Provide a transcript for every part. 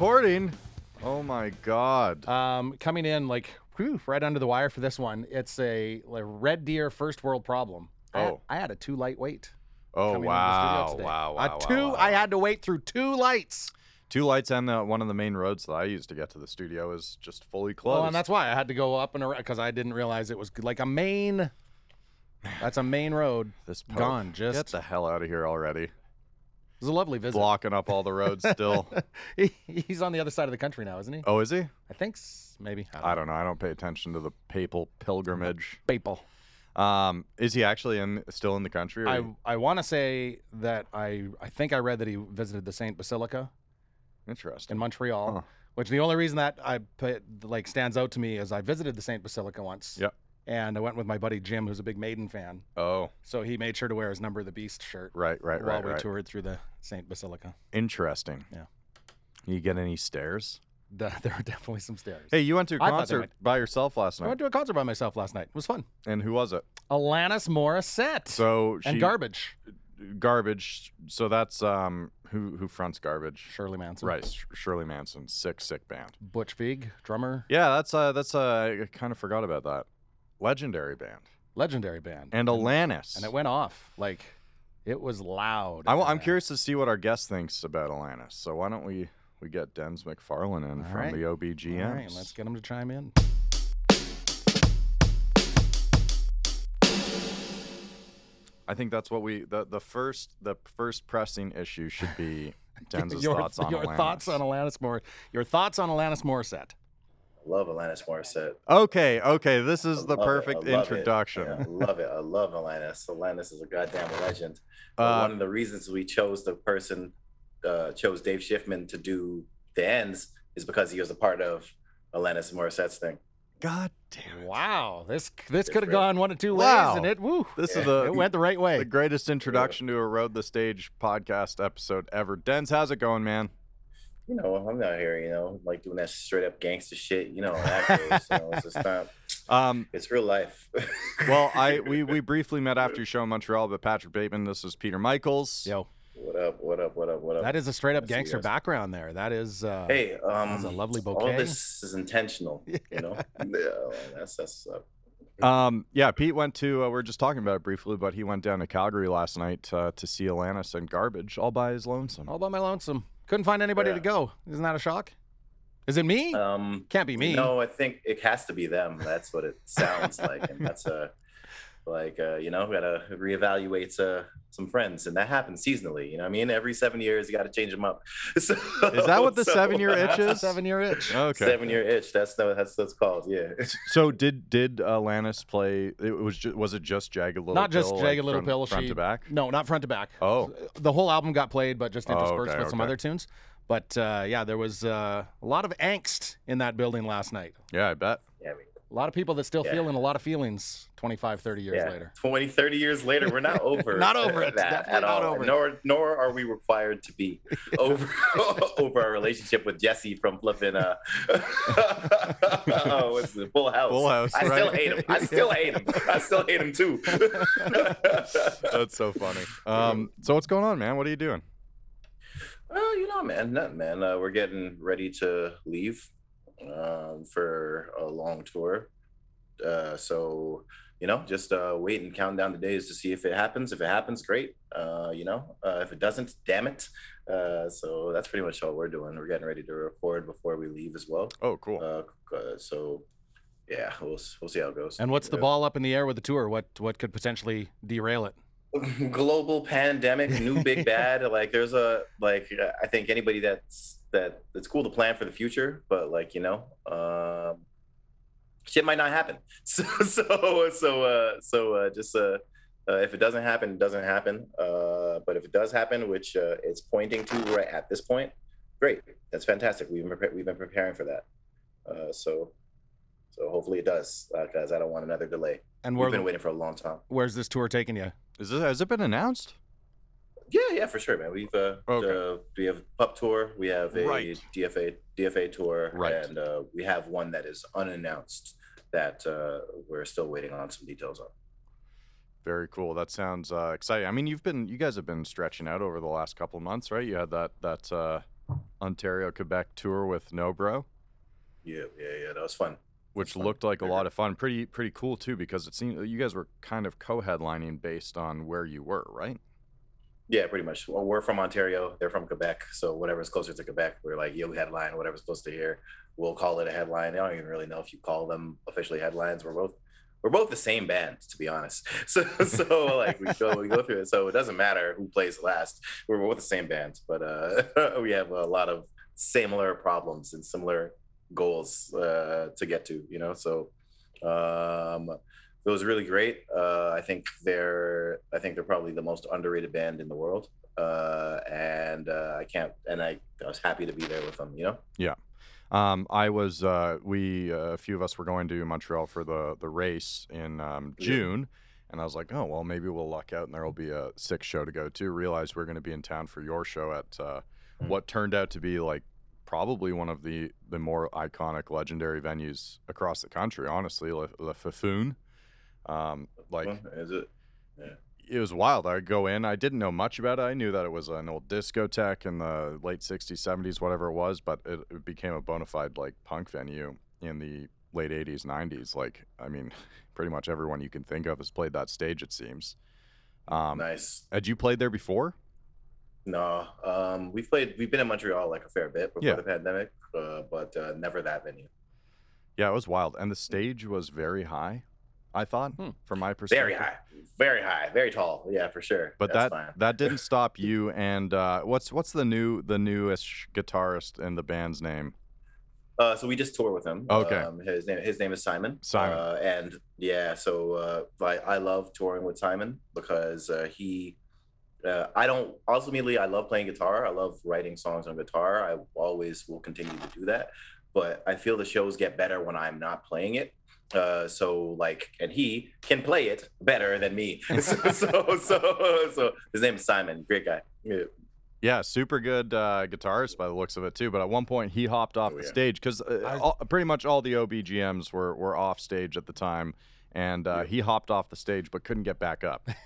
Recording. Oh my god. Um, coming in like whew, right under the wire for this one. It's a like, red deer first world problem. I had- Oh. I had a two light wait. Oh coming into the wow. studio today. wow. A Wow. two. wow, I wow. had to wait through two lights. two lights and the, one of the main roads that I use to get to the studio is just fully closed. Well, and that's why I had to go up and around because I didn't realize it was like a main. That's a main road. this gone, just- Get the hell out of here already. It was a lovely visit. Blocking up all the roads still. He- He's on the other side of the country now, isn't he? oh, is he? I think s- maybe. I don't I know. don't know. I don't pay attention to the papal pilgrimage. Papal. Um, is he actually in still in the country? Or I I want to say that I I think I read that he visited the Saint Basilica. interesting. in Montreal. Huh. Which the only reason that I put like stands out to me is I visited the Saint Basilica once. Yep. And I went with my buddy Jim, who's a big Maiden fan. Oh, So he made sure to wear his Number of the Beast shirt right, right, while right, we right. toured through the Saint Basilica. Interesting. Yeah. You get any stairs? The, there are definitely some stairs. Hey, you went to a concert by yourself last night. I went to a concert by myself last night. It was fun. and who was it? Alanis Morissette So she and Garbage. garbage. So that's um who who fronts garbage? Shirley Manson. Right, Shirley Manson, sick sick band. Butch Vig, drummer. Yeah, that's uh that's uh I kind of forgot about that. Legendary band. Legendary band. And Alanis. And it went off. Like, it was loud. I, am curious to see what our guest thinks about Alanis. So why don't we we get Denz McFarlane in All from right. the OBGMs? All right, let's get him to chime in. I think that's what we the the first the first pressing issue should be Denz's your thoughts on your Alanis. thoughts on Alanis Mor Your thoughts on Alanis Morissette. Love Alanis Morissette. Okay, okay, this is I the love it. perfect I love it. introduction. Yeah, I love it. I love Alanis. Alanis is a goddamn legend. But Uh, one of the reasons we chose the person, uh, chose Dave Schiffman to do the ends is because he was a part of Alanis Morissette's thing. God damn it. Wow, this this could have gone one of two Wow. ways, and it woo, This is Yeah. the it went the right way. the greatest introduction to a Road the Stage podcast episode ever. Denz, how's it going, man? You know, I'm out here, you know, like doing that straight up gangster shit. You know, how that goes. You know, it's just not. Um, It's real life. well, I we we briefly met after your show in Montreal, but Patrick Bateman, this is Peter Michaels. Yo, what up? What up? What up? What up? that is a straight up Let's gangster background there. That is. Uh, Hey, um, That's a lovely bouquet. All this is intentional, you know. yeah, that's that's. Uh, Um, yeah, Pete went to. Uh, we are just talking about it briefly, but he went down to Calgary last night uh, to see Alanis and Garbage all by his lonesome. all by my lonesome. Couldn't find anybody to go. Isn't that a shock? Is it me? um, Can't be me. No, I think it has to be them. That's what it sounds like, and that's uh, like uh, you know, we gotta reevaluate uh, some friends, and that happens seasonally. You know, what I mean, every seven years you got to change them up. So, Is that what the seven-year itch is? seven year itch. Okay. Seven year itch. That's no, that's that's called. Yeah. So did did Alanis play? It was just was it just Jagged Little Not just Pill, Jagged like, Little front, Pill. front she, to back? No, not front to back. Oh. the whole album got played, but just Oh, interspersed okay, with some other tunes. But uh, yeah, there was uh, a lot of angst in that building last night. Yeah, I bet. Yeah. I mean, A lot of people that still Yeah. feeling a lot of feelings 25, 30 years yeah. later. 20, 30 years later, we're not over. Not over it. That Definitely at not all. over it. Nor nor are we required to be over over our relationship with Jesse from flipping. Uh, oh, what's the Full House? Full House, I still hate him. I still hate him. I still hate him too. That's so funny. Um, so what's going on, man? What are you doing? well, you know, man, nothing, man. Uh, we're getting ready to leave um, for a long tour. Uh, so you know, just uh, wait and count down the days to see if it happens. If it happens, great. Uh, you know, uh, if it doesn't, damn it. Uh, so that's pretty much all we're doing. We're getting ready to record before we leave as well. Oh, cool. Uh, so yeah, we'll we'll see how it goes. And what's the ball up in the air with the tour? What what could potentially derail it? global pandemic, new big bad. Like there's a like uh, I think anybody that's that that's cool to plan for the future, but like you know, um, shit might not happen. So so so uh, so uh, just uh, uh, if it doesn't happen, it doesn't happen. Uh, but if it does happen, which uh, it's pointing to right at this point, great. That's fantastic. We've been prepa- we've been preparing for that. Uh, so so hopefully it does, because I don't want another delay. And We've been waiting for a long time. where's this tour taking you? Is this has it been announced? Yeah, yeah, for sure, man. We've uh, Okay. uh we have pup tour, we have a Right. DFA DFA tour, Right. and uh, we have one that is unannounced that uh, we're still waiting on some details on. Very cool. That sounds uh, exciting. I mean, you've been you guys have been stretching out over the last couple of months, right? You had that that uh, Ontario Quebec tour with NOBRO, Yeah, yeah, yeah. That was fun. Which looked like a lot of fun. Pretty pretty cool too because it seemed you guys were kind of co-headlining based on where you were, right? Yeah, pretty much. Well, we're from Ontario. They're from Quebec. So whatever's closer to Quebec, we're like, you headline, whatever's close to here, we'll call it a headline. I don't even really know if you call them officially headlines. We're both we're both the same band, to be honest. So so like we go we go through it. So it doesn't matter who plays last. We're both the same band, but uh we have a lot of similar problems and similar goals uh to get to, you know. So um it was really great. Uh, I think they're I think they're probably the most underrated band in the world. Uh, and uh, I can't and I, I was happy to be there with them. You know. Yeah. Um, I was uh, we uh, a few of us were going to Montreal for the the race in um, Yeah. June, and I was like, oh well, maybe we'll luck out and there will be a sick show to go to. Realized we're going to be in town for your show at uh, Mm. what turned out to be like probably one of the the more iconic, legendary venues across the country. Honestly, Le, Le Foufounes. Um, like is it? yeah. it was wild. I go in. I didn't know much about it. I knew that it was an old discotheque in the late '60s, '70s, whatever it was. But it, it became a bona fide like punk venue in the late '80s, '90s. Like, I mean, pretty much everyone you can think of has played that stage. It seems. Um, nice. Had you played there before? No, um, we've played. We've been in Montreal like a fair bit before Yeah. the pandemic, uh, but uh, never that venue. Yeah, it was wild, and the stage was very high. I thought, Hmm. from my perspective, Very high, very high, very tall. Yeah, for sure. But That's that fine. that didn't stop you. And uh, what's what's the new the newest guitarist in the band's name? Uh, so we just tour with him. Okay. Um, his name his name is Simon. Simon. Uh, and yeah, so uh, I I love touring with Simon because uh, he. Uh, I don't ultimately. I love playing guitar. I love writing songs on guitar. I always will continue to do that. But I feel the shows get better when I'm not playing it. Uh, so like, and he can play it better than me. so, so so so his name is Simon. Great guy. Yeah. Yeah, super good uh, guitarist by the looks of it too. But at one point, he hopped off Oh, the yeah. stage because uh, pretty much all the OBGMs were were off stage at the time, and uh, Yeah. he hopped off the stage but couldn't get back up.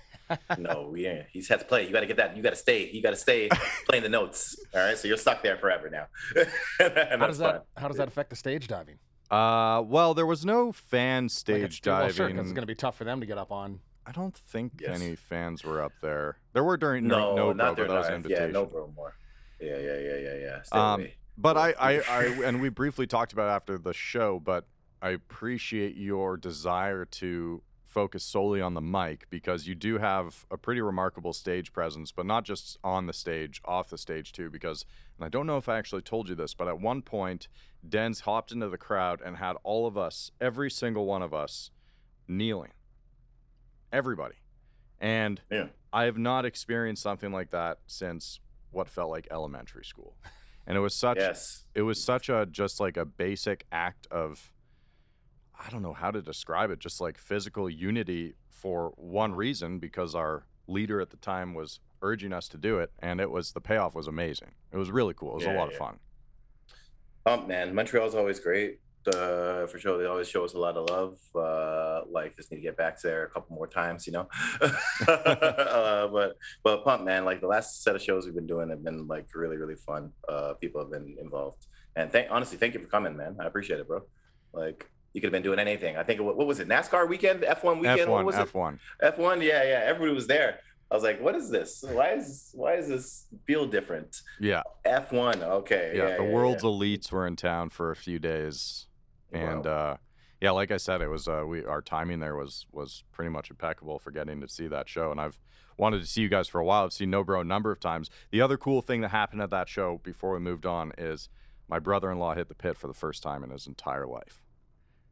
no, we ain't. He's had to play. You got to get that. You got to stay. You got to stay playing the notes. All right, so you're stuck there forever now. How does that fine. how does that affect the stage diving? Uh, well, there was no fan Like stage it's, well, diving. sure, 'cause it's going to be tough for them to get up on. I don't think Yes. any fans were up there. There were during No, no, not Bro, there. but that was an Yeah, no, bro, more. Yeah, yeah, yeah, yeah, yeah. Stay Um, with me. But I, I, I, and we briefly talked about it after the show, but I appreciate your desire to focus solely on the mic because you do have a pretty remarkable stage presence, but not just on the stage, off the stage too. Because, and I don't know if I actually told you this, but at one point, Denz hopped into the crowd and had all of us, every single one of us, kneeling. Everybody. And Yeah. I have not experienced something like that since what felt like elementary school. And it was such Yes. it was such a just like a basic act of I don't know how to describe it, just like physical unity for one reason because our leader at the time was urging us to do it and it was the payoff was amazing. It was really cool. It was a Yeah, lot of fun. Um, man, Montreal's always great. Uh, for sure, they always show us a lot of love. Uh, like just need to get back there a couple more times, you know. uh, but but pump, man, like the last set of shows we've been doing have been like really really fun. Uh, people have been involved, and thank honestly, thank you for coming, man. I appreciate it, bro. Like you could have been doing anything. I think what was it? NASCAR weekend, F1 weekend. what F1, was it? F1. F1, yeah, yeah. Everybody was there. I was like, what is this? Why is why is this feel different? Yeah. F1, okay. Yeah, Yeah, the yeah, world's yeah. elites were in town for a few days and Wow. uh yeah, like I said, it was uh, we our timing there was was pretty much impeccable for getting to see that show, and I've wanted to see you guys for a while. I've seen NOBRO a number of times. The other cool thing that happened at that show before we moved on is my brother-in-law hit the pit for the first time in his entire life.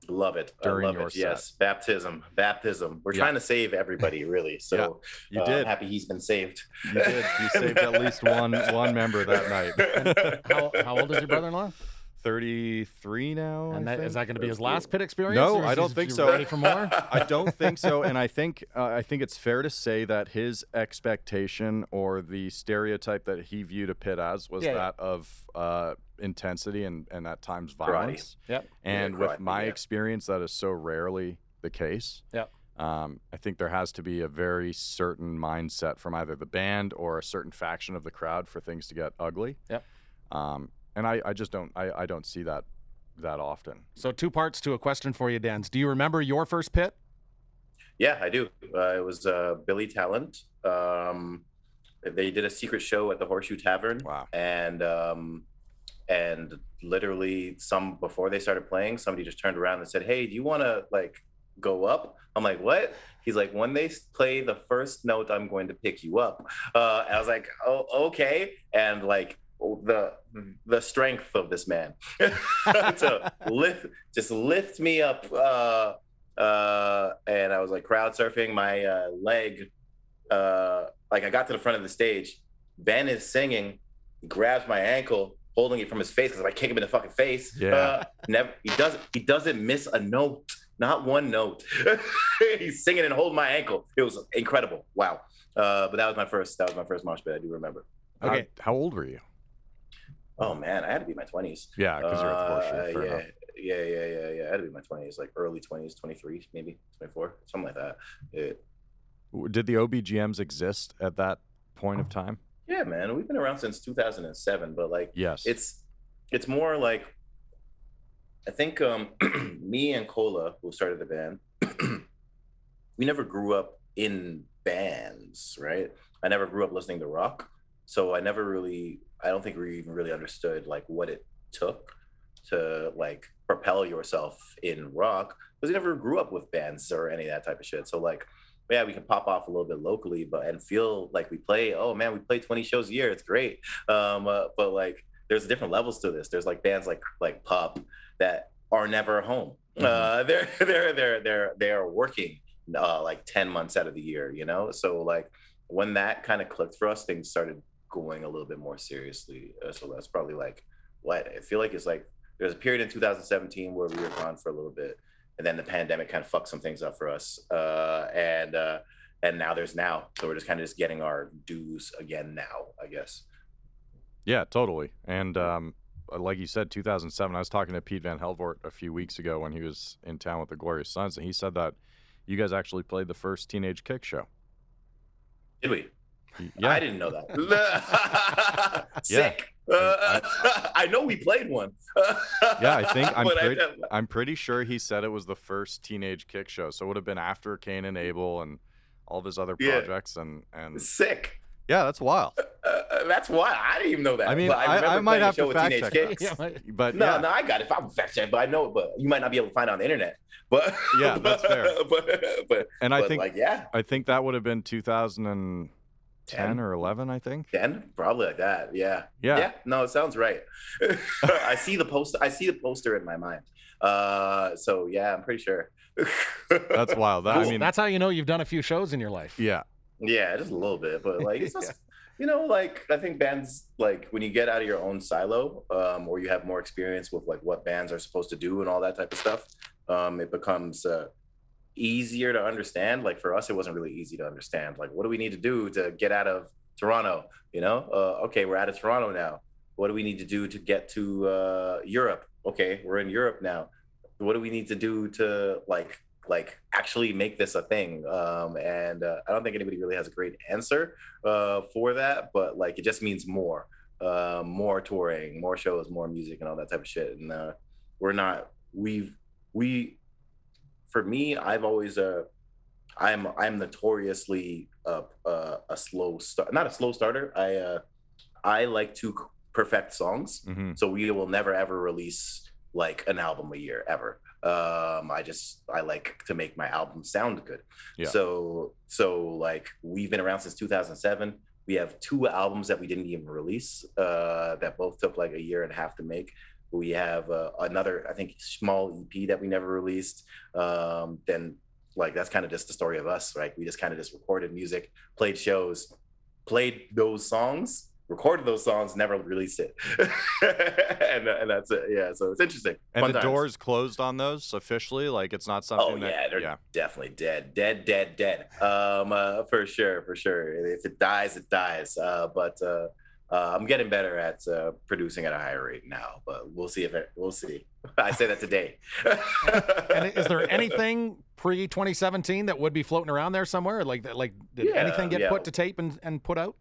Love it. During I love it. Set. Yes. Baptism. Baptism. We're yeah. trying to save everybody, really. So yeah, you uh, did. I'm happy he's been saved. You did. You saved at least one one member that night. how, how old is your brother in law? 33 now. And is that going to be his last pit experience? No, I don't think so. Ready for more? I don't think so. And I think uh, I think it's fair to say that his expectation or the stereotype that he viewed a pit as was yeah, that yeah. of uh, intensity and and at times violence. Karate. Yep. And yeah, with my experience, that is so rarely the case. Yep. Um, I think there has to be a very certain mindset from either the band or a certain faction of the crowd for things to get ugly. Yep. Um, and I, I just don't I, I don't see that that often. So two parts to a question for you, Denz. Do you remember your first pit? Yeah, I do. Uh, it was uh, Billy Talent. Um, they did a secret show at the Horseshoe Tavern. Wow. And um, and literally, some before they started playing, somebody just turned around and said, "Hey, do you want to like go up?" I'm like, "What?" He's like, "When they play the first note, I'm going to pick you up." Uh, I was like, "Oh, okay." And like the the strength of this man. To lift just lift me up uh uh and i was like crowd surfing. My uh leg uh like i got to the front of the stage. Ben is singing. He grabs my ankle holding it from his face because i kick him in the fucking face Yeah. uh, never he doesn't he doesn't miss a note. Not one note. He's singing and holding my ankle. It was incredible. Wow. Uh but that was my first that was my first mosh pit. I do remember. Okay. How, how old were you? Oh man, I had to be in my twenties. Yeah, because you're at Uh. Fair yeah, yeah, yeah, yeah, yeah. I had to be in my twenties, like early twenties, twenty three, maybe twenty four, something like that. It, Did the OBGMs exist at that point of time? yeah, man, we've been around since two thousand and seven, but like Yes. it's it's more like I think um me and Cola, who started the band, we never grew up in bands, right? I never grew up listening to rock. So I never really I don't think we even really understood like what it took to like propel yourself in rock because we never grew up with bands or any of that type of shit. So like yeah, we can pop off a little bit locally, but and feel like we play. Oh man, we play twenty shows a year. It's great. Um, uh, but like, there's different levels to this. There's like bands like like Pup that are never home. Uh, they're they're they're they're they are working uh, like ten months out of the year. You know, so like when that kind of clicked for us, things started going a little bit more seriously. Uh, so that's probably like what I feel like it's like. There's a period in 2017 where we were gone for a little bit, and then the pandemic kind of fucked some things up for us. Uh, and uh, and now there's now, so we're just kind of just getting our dues again now, I guess. Yeah, totally. And um, like you said, 2007. I was talking to Pete Van Helvort a few weeks ago when he was in town with the Glorious Sons, and he said that you guys actually played the first Teenage Kick show. Did we? Y- I didn't know that. Sick. Uh, I know we played one. Yeah, I think I'm But I pretty, I'm pretty sure he said it was the first Teenage Kick show. So it would have been after Cain and Abel and all of his other Yeah. projects. And and sick. yeah, that's wild. Uh, that's why I didn't even know that. I mean, but I- remember I might have to show with fact Teenage check. Yeah, but- No, yeah, no, I got it. I'm fact check, but I know, but you might not be able to find it on the internet. But Yeah, that's fair. But but, and I but, think like yeah, I think that would have been 2010 10? or 11. I think. ten, probably like that. Yeah. Yeah. Yeah, no, it sounds right. I see the poster. I see the poster in my mind. Uh, so yeah, I'm pretty sure. That's wild. That, I mean, that's how you know you've done a few shows in your life. yeah, yeah, just a little bit, but like it's just, you know, like I think bands like when you get out of your own silo, um, or you have more experience with like what bands are supposed to do and all that type of stuff, um, it becomes uh, easier to understand. Like for us, it wasn't really easy to understand. Like, what do we need to do to get out of Toronto? You know, uh, okay, we're out of Toronto now. What do we need to do to get to uh, Europe? Okay, we're in Europe now. What do we need to do to like like actually make this a thing? Um, and uh, I don't think anybody really has a great answer uh, for that, but like it just means more, uh, more touring, more shows, more music, and all that type of shit. And uh, we're not we've we for me, I've always uh I'm I'm notoriously uh, uh, a slow start, not a slow starter. I uh, I like to perfect songs, hmm so we will never ever release like an album a year ever. Um, I just I like to make my album sound good. Yeah. So so like we've been around since 2007. We have two albums that we didn't even release uh, that both took like a year and a half to make. We have uh, another, I think, small EP that we never released. Um, then, like, that's kind of just the story of us, right? We just kind of just recorded music, played shows, played those songs, recorded those songs, never released it, and, and that's it. Yeah, so it's interesting. And Fun the times. doors closed on those officially. Like it's not something. Oh that, yeah, they're yeah. definitely dead, dead, dead, dead. Um, uh, for sure, for sure. If it dies, it dies. Uh, but uh, uh, I'm getting better at uh, producing at a higher rate now. But we'll see if it. We'll see. I say that today. And is there anything pre 2017 that would be floating around there somewhere? Like, like did Yeah, anything get yeah. put to tape and, and put out?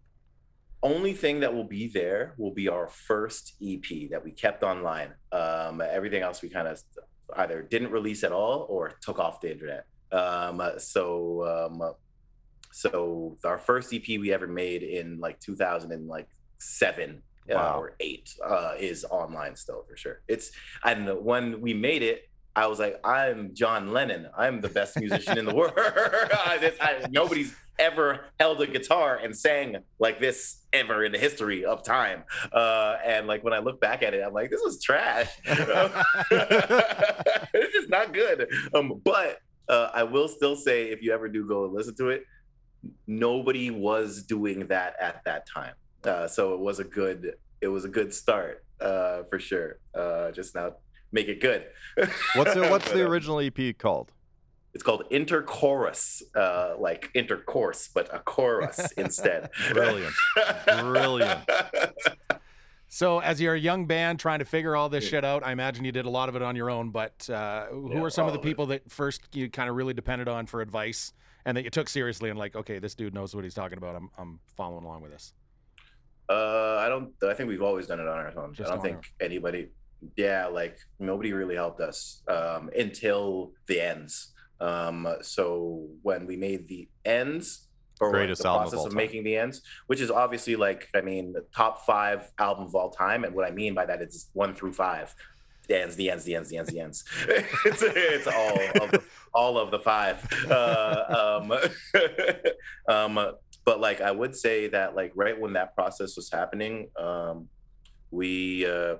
only thing that will be there will be our first EP that we kept online. Um, everything else we kind of either didn't release at all or took off the internet. Um, so um, so our first EP we ever made in like 2007 uh, Wow. or eight uh, is online still for sure. It's know when we made it. I was like, I'm John Lennon. I'm the best musician in the world. I, I, nobody's ever held a guitar and sang like this ever in the history of time. Uh, and like when I look back at it, I'm like, this is trash. this is not good. Um, but uh, I will still say, if you ever do go and listen to it, nobody was doing that at that time. Uh, so it was a good, it was a good start uh, for sure. Uh, just now, make it good. What's the what's But, the uh, original EP called? It's called interchorus, uh, like intercourse, but a chorus instead. Brilliant. Brilliant. So, as you're a young band trying to figure all this shit out, I imagine you did a lot of it on your own. But uh, who Yeah, are some of the of it. people that first you kind of really depended on for advice and that you took seriously and like, okay, this dude knows what he's talking about. I'm, I'm following along with this. Uh, I don't. I think we've always done it on our own. Just I don't on think anybody. Yeah, like nobody really helped us um, until the ends. Um, so when we made the ends, or like, the of process of, time. making the ends, which is obviously like I mean the top five album of all time, and what I mean by that is one through five. The ends, the ends, the ends, the ends, the ends. it's, it's all of the, all of the five. Uh, um, um, but like I would say that like right when that process was happening, um, we uh,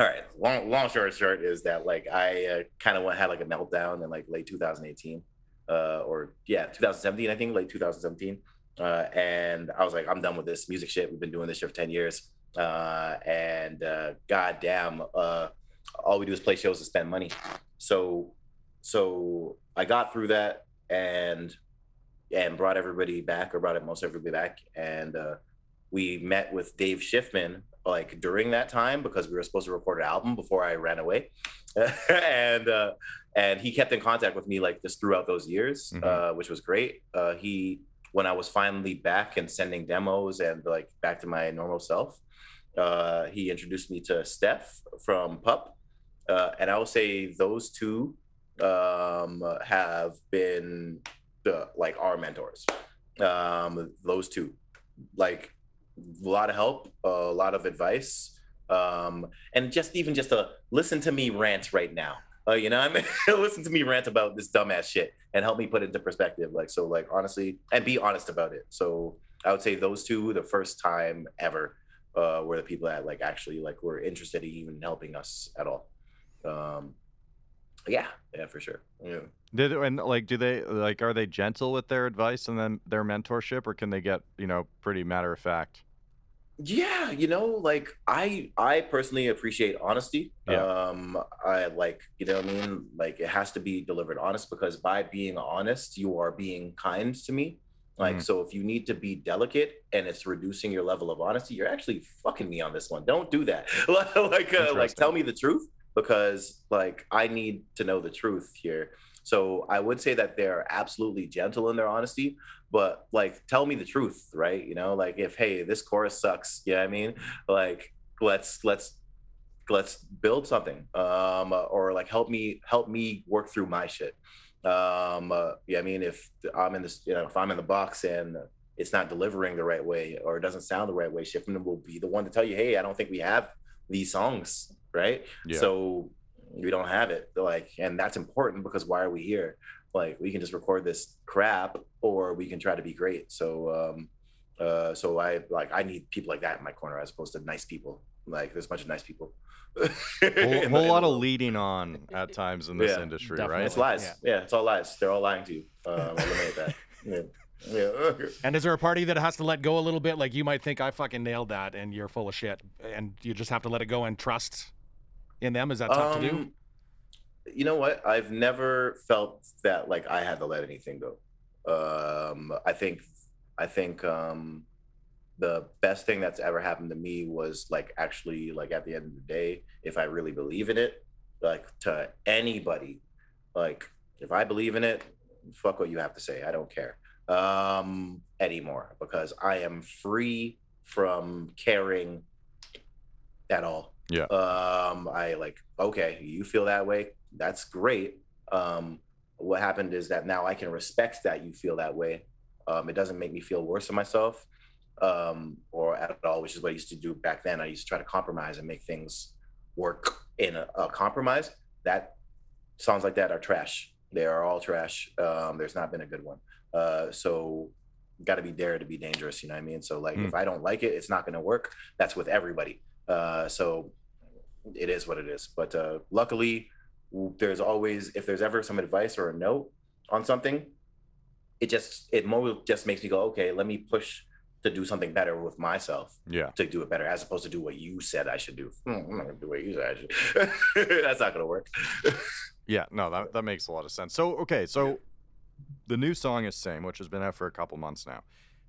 all right. Long long story short is that like I uh, kind of had like a meltdown in like late 2018, uh, or yeah 2017 I think late 2017, uh, and I was like I'm done with this music shit. We've been doing this shit for 10 years, uh, and uh, goddamn, uh, all we do is play shows and spend money. So so I got through that and and brought everybody back or brought it most everybody back. And uh, we met with Dave Schiffman like during that time because we were supposed to record an album before I ran away. And uh, and he kept in contact with me like just throughout those years Mhm. uh, which was great. Uh, he when I was finally back and sending demos and like back to my normal self uh, he introduced me to Steph from Pup. Uh, and I will say those two um, have been the like our mentors. Um, those two, like a lot of help, a lot of advice, um, and just even just to listen to me rant right now. Uh, you know, I mean, listen to me rant about this dumbass shit and help me put it into perspective. Like so, like honestly, and be honest about it. So I would say those two, the first time ever, uh, were the people that like actually like were interested in even helping us at all. Um, yeah, yeah, for sure. Yeah. Did and like do they like are they gentle with their advice and then their mentorship or can they get you know pretty matter of fact? yeah you know like i i personally appreciate honesty Yeah. um i like you know what i mean like it has to be delivered honest because by being honest you are being kind to me like Mhm. so if you need to be delicate and it's reducing your level of honesty you're actually fucking me on this one don't do that like uh, like tell me the truth because like i need to know the truth here. So i would say that they're absolutely gentle in their honesty but like tell me the truth right? You know like if hey this chorus sucks yeah i mean? Like let's let's let's build something um or like help me help me work through my shit. Um uh, yeah i mean? If i'm in this you know if i'm in the box and it's not delivering the right way or it doesn't sound the right way Schiffman will be the one to tell you hey i don't think we have these songs right Yeah. so we don't have it like and that's important because why are we here like we can just record this crap or we can try to be great so um uh so i like i need people like that in my corner as opposed to nice people like there's a bunch of nice people Whole, In whole lot of leading on at times in this Yeah, industry, definitely. right? it's lies Yeah. yeah. it's all lies they're all lying to you um eliminate that yeah yeah And is there a party that has to let go a little bit? Like you might think I fucking nailed that and you're full of shit and you just have to let it go and trust in them? Is that tough to do? Um, You know what? I've never felt that like I had to let anything go. Um, I think, I think um, the best thing that's ever happened to me was like actually like at the end of the day, if I really believe in it, like to anybody, like if I believe in it, fuck what you have to say. I don't care. um, anymore because I am free from caring at all. Yeah. Um, I like, okay, you feel that way. That's great. Um, what happened is that now I can respect that you feel that way. Um, it doesn't make me feel worse of myself um, or at all, which is what I used to do back then. I used to try to compromise and make things work in a, a compromise. That songs like that are trash. They are all trash. Um, there's not been a good one. Uh, so got to be dare to be dangerous. You know what I mean? So like, Mm. if I don't like it, it's not going to work. That's with everybody. Uh, so it is what it is. But uh, luckily, there's always if there's ever some advice or a note on something, it just it more just makes me go, okay, let me push to do something better with myself Yeah. to do it better, as opposed to do what you said I should do. Hmm, I'm not gonna do what you said I should. That's not gonna work. Yeah, no, that, that makes a lot of sense. So, okay, so Yeah. the new song is Same, which has been out for a couple months now.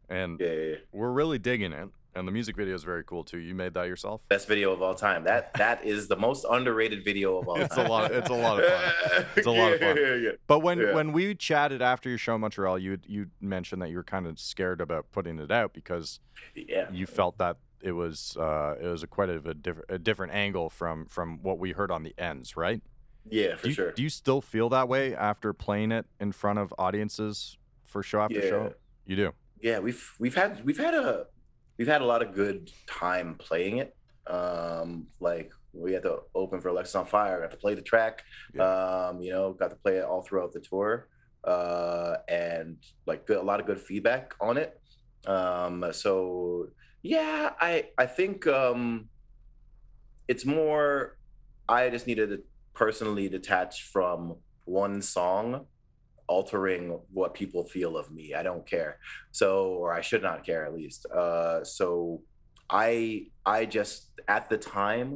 And yeah, yeah, yeah. we're really digging it. And the music video is very cool too. You made that yourself? Best video of all time. That that is the most underrated video of all time. It's a lot- it's a lot of fun. It's a lot of fun. Yeah, yeah, But when when we chatted after your show in Montreal, you you mentioned that you were kind of scared about putting it out because you felt that it was uh, it was a quite a, different a different angle from from what we heard on the ends, right? Yeah, for do you, sure. Do you still feel that way after playing it in front of audiences for show after Yeah. show? You do. yeah we've we've had we've had a we've had a lot of good time playing it um like we had to open for Alexisonfire, got to play the track, um, you know, got to play it all throughout the tour, uh, and like good, a lot of good feedback on it. Um, so yeah, I I think um, it's more. I just needed to personally detach from one song altering what people feel of me. I don't care. So, or I should not care at least. Uh, so, I I just at the time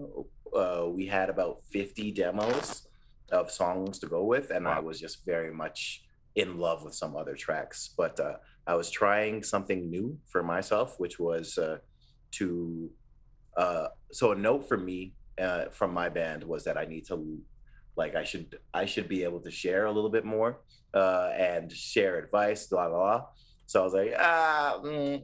uh, we had about fifty demos of songs to go with, and I was just very much in love with some other tracks. But uh, I was trying something new for myself, which was uh, to. Uh, so a note for me uh, from my band was that I need to like I should I should be able to share a little bit more uh, and share advice, blah blah blah. So I was like, ah, mm,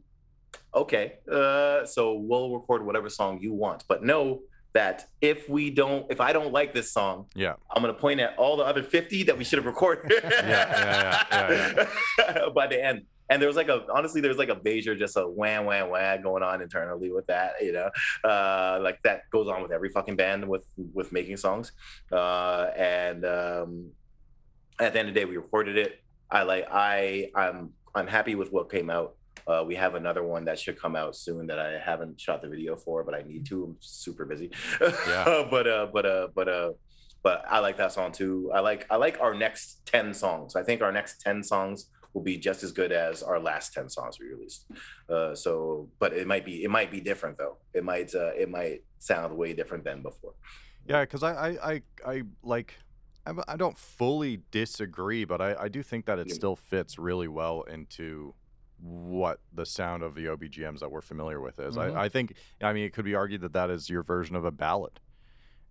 okay. Uh, so we'll record whatever song you want, but know that if we don't, if I don't like this song, Yeah. I'm gonna point at all the other 50 that we should have recorded. yeah, yeah, yeah. By the end. And there was like a honestly, there was like a major just a wham wham wham going on internally with that, you know. Uh like that goes on with every fucking band with with making songs. Uh and um at the end of the day we recorded it. I like I I'm I'm happy with what came out. Uh, we have another one that should come out soon that I haven't shot the video for, but I need to. I'm super busy. Yeah. but uh, but uh, but uh, but I like that song too. I like I like our next ten songs. I think our next ten songs will be just as good as our last ten songs we released. Uh, so, but it might be it might be different though. It might uh, it might sound way different than before. Yeah, because I, I, I, I like, I, I don't fully disagree, but I, I do think that it Yeah. still fits really well into what the sound of the OBGMs that we're familiar with is. Mhm. I, I think, I mean, it could be argued that that is your version of a ballad,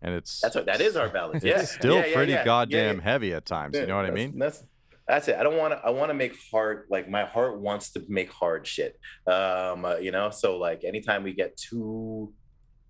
and it's That's what that is our ballad. it's Yeah, still yeah, yeah, pretty goddamn heavy at times. you know what I mean? That's that's it. I don't want to. I want to make hard. Like my heart wants to make hard shit. Um, uh, you know. So like anytime we get too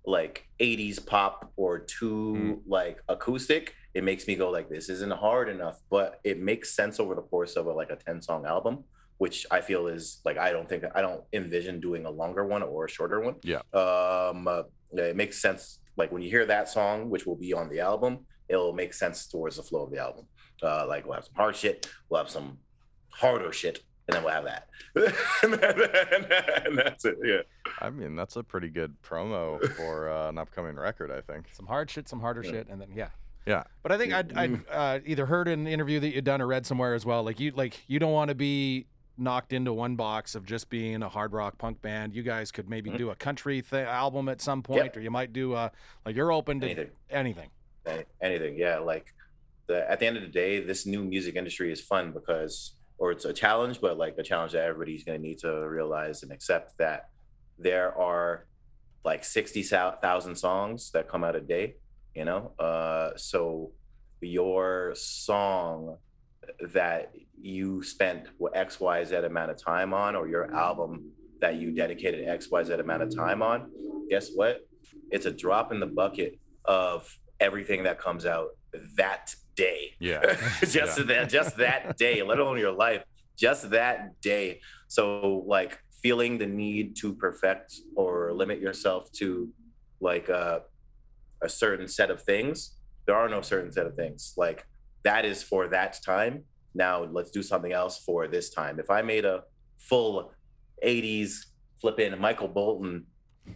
like 80s pop or too like acoustic, it makes me go like this isn't hard enough. But it makes sense over the course of a, like a 10 song album, which I feel is like I don't think I don't envision doing a longer one or a shorter one. Yeah. Um, uh, it makes sense. Like when you hear that song, which will be on the album, it'll make sense towards the flow of the album. Uh, like we'll have some hard shit, we'll have some harder shit, and then we'll have that. and that's it. Yeah. I mean, that's a pretty good promo for uh, an upcoming record. I think. Some hard shit, some harder Yeah. shit, and then yeah. Yeah. But I think I'd, I'd uh, either heard in an interview that you'd done or read somewhere as well. Like you, like you don't want to be knocked into one box of just being a hard rock punk band. You guys could maybe Mhm. do a country th- album at some point, or you might do a like you're open to Anything. anything. Any- anything yeah like the at the end of the day this new music industry is fun because or it's a challenge but like a challenge that everybody's going to need to realize and accept that there are like 60,000 songs that come out a day you know uh so your song that you spent X, Y, Z amount of time on, or your album that you dedicated X, Y, Z amount of time on, guess what? It's a drop in the bucket of everything that comes out that day. Yeah. just Yeah. that just that day, let alone your life, just that day. So like feeling the need to perfect or limit yourself to like a, a certain set of things. There are no certain set of things. Like that is for that time. Now let's do something else for this time. If I made a full 80s flipping Michael Bolton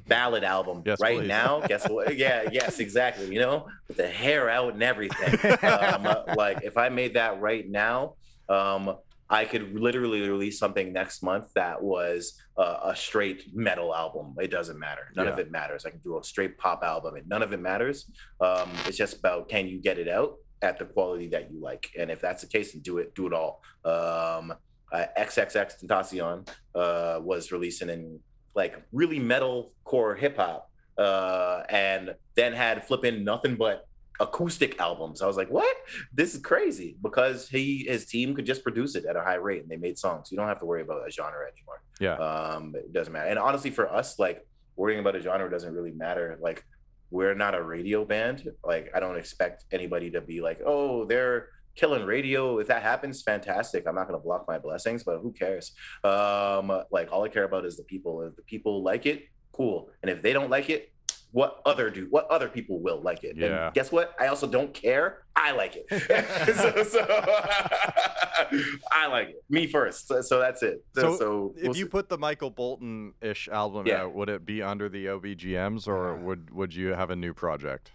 ballad album Yes, right please. now, guess what? Yeah, yes, exactly. You know, with the hair out and everything. um, uh, like if I made that right now, um, I could literally release something next month that was uh, a straight metal album. It doesn't matter. None of it matters. I can do a straight pop album, and none of it matters. Um, it's just about can you get it out at the quality that you like, and if that's the case, then do it. Do it all. Um, uh, XXXTentacion uh, was releasing in like really metal core hip hop, uh, and then had flipping nothing but acoustic albums. I was like, what? This is crazy because he his team could just produce it at a high rate and they made songs. You don't have to worry about a genre anymore. Yeah. Um, it doesn't matter. And honestly, for us, like worrying about a genre doesn't really matter. Like we're not a radio band. Like I don't expect anybody to be like, oh, they're killing radio. If that happens, fantastic. I'm not gonna block my blessings, but who cares? Um, like all I care about is the people. If the people like it, cool. And if they don't like it, what other do what other people will like it? Yeah. And guess what? I also don't care. I like it. so, so I like it. Me first. So, so that's it. So, So, so If we'll you see. put the Michael Bolton ish album Yeah. out, would it be under the OBGMs or Yeah. would would you have a new project?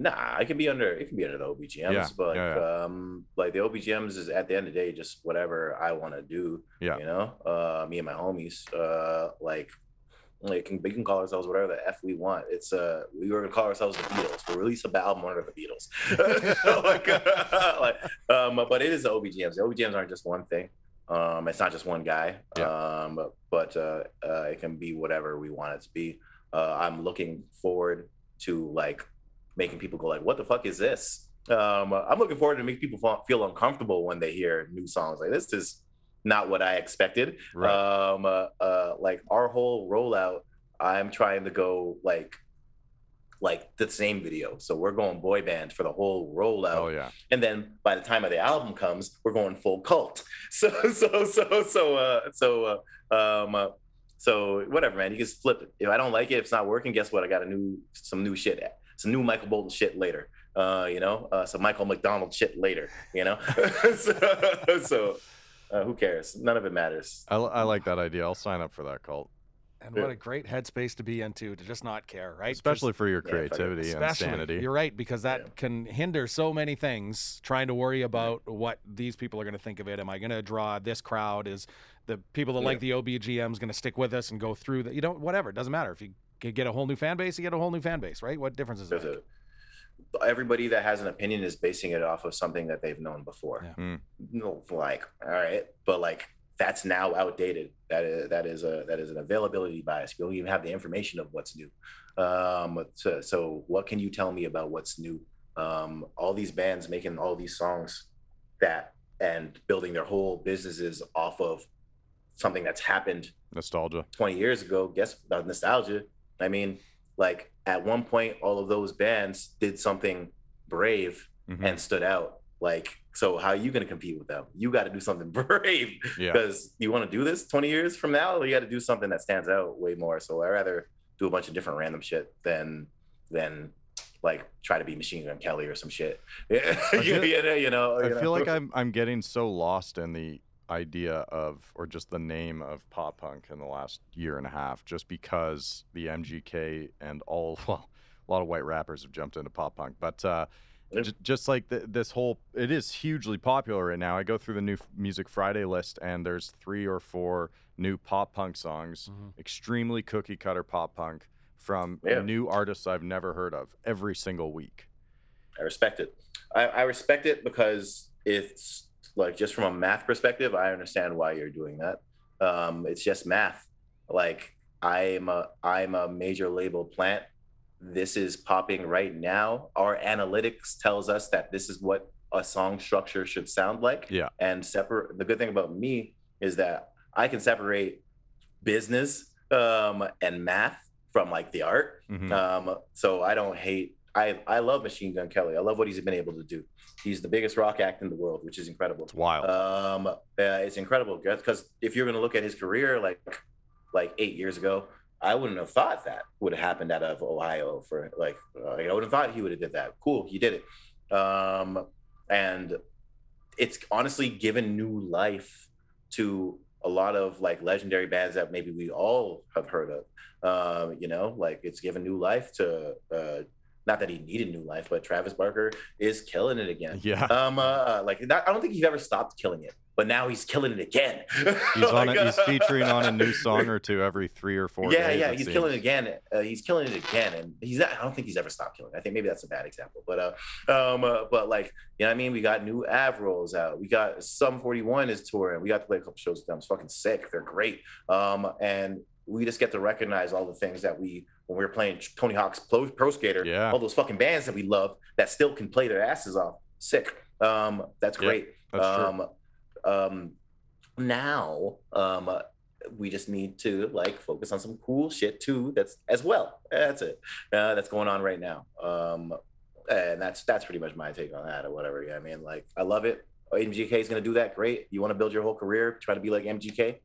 Nah, it can be under it can be under the OBGMs, Yeah, but like, yeah, um like the OBGMs is at the end of the day just whatever I want to do. Yeah. You know? Uh me and my homies. Uh like like can, we can call ourselves whatever the f we want. It's uh we were gonna call ourselves the Beatles. We'll release a album under the Beatles. like, like, um, but it is the OBGMs. The OBGMs aren't just one thing. Um, it's not just one guy. Yeah. Um, but uh, uh, it can be whatever we want it to be. Uh, I'm looking forward to like making people go like, "What the fuck is this?" Um, I'm looking forward to make people feel uncomfortable when they hear new songs. Like this is not what I expected. Right. Um, uh, uh, like our whole rollout, I'm trying to go like like the same video. So we're going boy band for the whole rollout. oh yeah. And then by the time of the album comes, we're going full cult. So so so so uh so uh, um uh, so whatever, man. You just flip it. If I don't like it, if it's not working, guess what? I got a new some new shit. Some new Michael Bolton shit later. Uh, you know, uh, some Michael McDonald shit later. You know, so, so uh, who cares? None of it matters. I, I like that idea. I'll sign up for that cult, And what a great headspace to be into to just not care, right? especially for your Yeah, creativity and Especially, sanity. You're right because that Yeah. can hinder so many things. Trying to worry about what these people are going to think of it. Am I going to draw this crowd? Is the people that Yeah. like the OBGMs going to stick with us and go through that? You don't. Whatever. It doesn't matter if you can get a whole new fan base. You get a whole new fan base, right? What difference is There's it? everybody that has an opinion is basing it off of something that they've known before. Yeah. Mm. Like all right, but like that's now outdated. That is that is a that is an availability bias. You don't even have the information of what's new. Um, so, so what can you tell me about what's new? Um, all these bands making all these songs that and building their whole businesses off of something that's happened Nostalgia. 20 years ago, guess about nostalgia. I mean, like at one point, all of those bands did something brave Mhm. and stood out. Like, so how are you going to compete with them? You got to do something brave Yeah. because you want to do this 20 years from now. You got to do something that stands out way more. So I rather do a bunch of different random shit than than like try to be Machine Gun Kelly or some shit. Yeah, you know, you know. I you feel know? like I'm I'm getting so lost in the idea of or just the name of pop punk in the last year and a half just because the MGK and all well a lot of white rappers have jumped into pop punk but uh Yeah. j- just like th- this whole it is hugely popular right now I go through the new F- Music Friday list and there's three or four new pop punk songs Mhm. extremely cookie cutter pop punk from Yeah. new artists I've never heard of every single week I respect it. I, I respect it because it's like just from a math perspective, I understand why you're doing that. Um, it's just math. Like I'm a I'm a major label plant. This is popping right now. Our analytics tells us that this is what a song structure should sound like. Yeah. And separate. The good thing about me is that I can separate business um, and math from like the art. Mhm. Um, so I don't hate. I I love Machine Gun Kelly. I love what he's been able to do. He's the biggest rock act in the world, which is incredible. It's wild. Um, uh, it's incredible because if you're going to look at his career, like like eight years ago, I wouldn't have thought that would have happened out of Ohio for like uh, I wouldn't have thought he would have did that. Cool, he did it. Um, and it's honestly given new life to a lot of like legendary bands that maybe we all have heard of. Um, you know, like it's given new life to uh, not that he needed new life, but Travis Barker is killing it again. yeah. Um, uh, like that, I don't think he's ever stopped killing it, but now he's killing it again. He's on Like, it. He's uh, featuring on a new song or two every three or four yeah, days. yeah, he's seems. killing it again. Uh, he's killing it again, and he's. Not, I don't think he's ever stopped killing. it. I think maybe that's a bad example, but uh, um, uh, but like you know, what I mean, we got new Avrils out. We got some Forty One is touring. We got to play a couple shows with them. It's fucking sick. They're great. Um, and we just get to recognize all the things that we when we were playing Tony Hawk's Pro, Pro Skater. Yeah. all those fucking bands that we love that still can play their asses off. Sick. Um, that's Yeah, great. That's true. um, um, now um, we just need to like focus on some cool shit too. That's as well. That's it. Uh, that's going on right now. Um, and that's that's pretty much my take on that or whatever. Yeah, I mean, like I love it. MGK is gonna do that. Great. You want to build your whole career, try to be like MGK,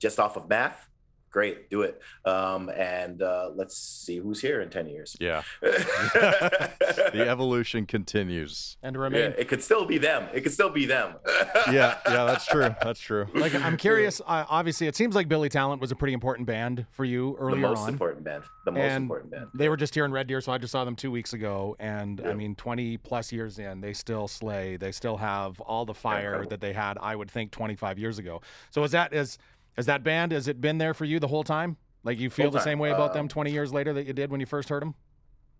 just off of math. Great, do it. Um, and uh, let's see who's here in ten years. Yeah. the evolution continues. And Yeah, remain it could still be them. It could still be them. Yeah, yeah, that's true. That's true. like I'm curious. Uh, obviously, it seems like Billy Talent was a pretty important band for you earlier on. the most on. important band. The most And important band. They were just here in Red Deer, so I just saw them two weeks ago. And I mean, 20 plus years in, they still slay. They still have all the fire incredible. that they had, I would think, 25 years ago. So is that is is that band? Has it been there for you the whole time? Like you feel the same way about them Um, 20 years later that you did when you first heard them?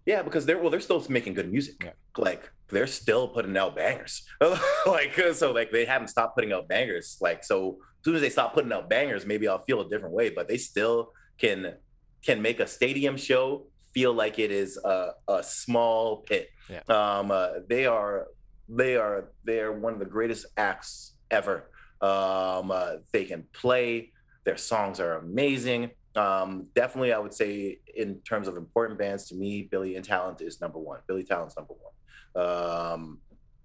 Yeah, because they're well, they're still making good music. Yeah. Like they're still putting out bangers. like uh, so, like they haven't stopped putting out bangers. Like so, as soon as they stop putting out bangers, maybe I'll feel a different way. But they still can can make a stadium show feel like it is a, a small pit. Yeah. Um, uh, they are they are they are one of the greatest acts ever. Um, uh, they can play. Their songs are amazing. Um, definitely, I would say in terms of important bands to me, Billy and Talent is number one. Billy Talent's number one. Um,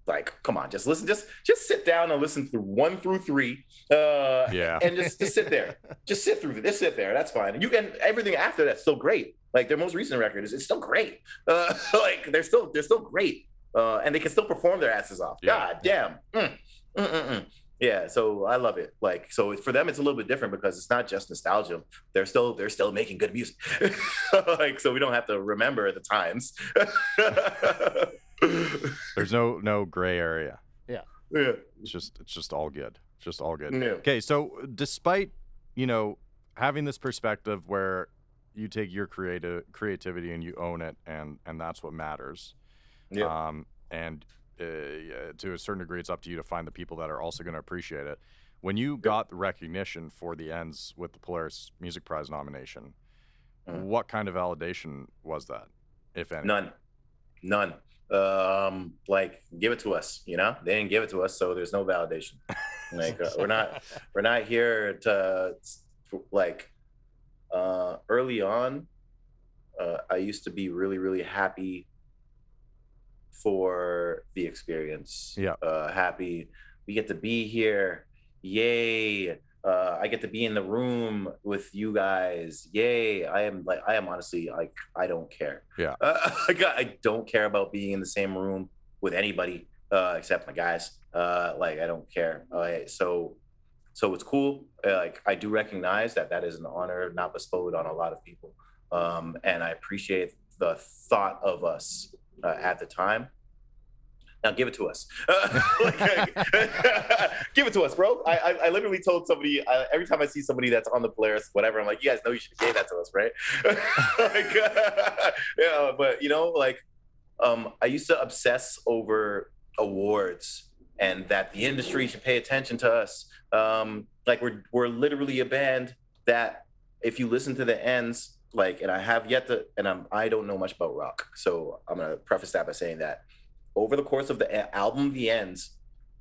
like, come on, just listen, just just sit down and listen through one through three, uh, Yeah. and just, just sit there, just sit through, it. just sit there. That's fine. You can everything after that's still great. Like their most recent record is it's still great. Uh, like they're still they're still great, uh, and they can still perform their asses off. Yeah. God damn. Mm, mm, mm, mm. Yeah, so I love it. Like, so for them, it's a little bit different because it's not just nostalgia. They're still they're still making good music. like, so we don't have to remember the times. There's no no gray area. yeah. yeah It's just it's just all good. It's just all good. Yeah. Okay, so despite you know having this perspective where you take your creative creativity and you own it, and and that's what matters. Yeah. Um, and uh, to a certain degree, it's up to you to find the people that are also going to appreciate it. When you got the recognition for the ends with the Polaris Music Prize nomination, Mhm. what kind of validation was that, if any? None. None. Um, like give it to us, you know? They didn't give it to us, so there's no validation. Like uh, we're not we're not here to like uh early on uh I used to be really really happy for the experience. Yeah. Uh happy we get to be here. Yay. Uh, I get to be in the room with you guys. Yay! I am like I am honestly like I don't care. Yeah. Uh, I, don't care about being in the same room with anybody uh, except my guys. Uh, like I don't care. So so it's cool. Uh, like I do recognize that that is an honor not bestowed on a lot of people, um, and I appreciate the thought of us uh, at the time. Now give it to us. Like, give it to us, bro. I, I, I literally told somebody every time I see somebody that's on the Polaris, whatever, I'm like, you guys know you should have gave that to us, right? like, yeah, but you know, like, um, I used to obsess over awards and that the industry should pay attention to us. Um, like we're we're literally a band that if you listen to the ends, like, and I have yet to, and I'm I don't know much about rock, so I'm gonna preface that by saying that over the course of the album The Ends,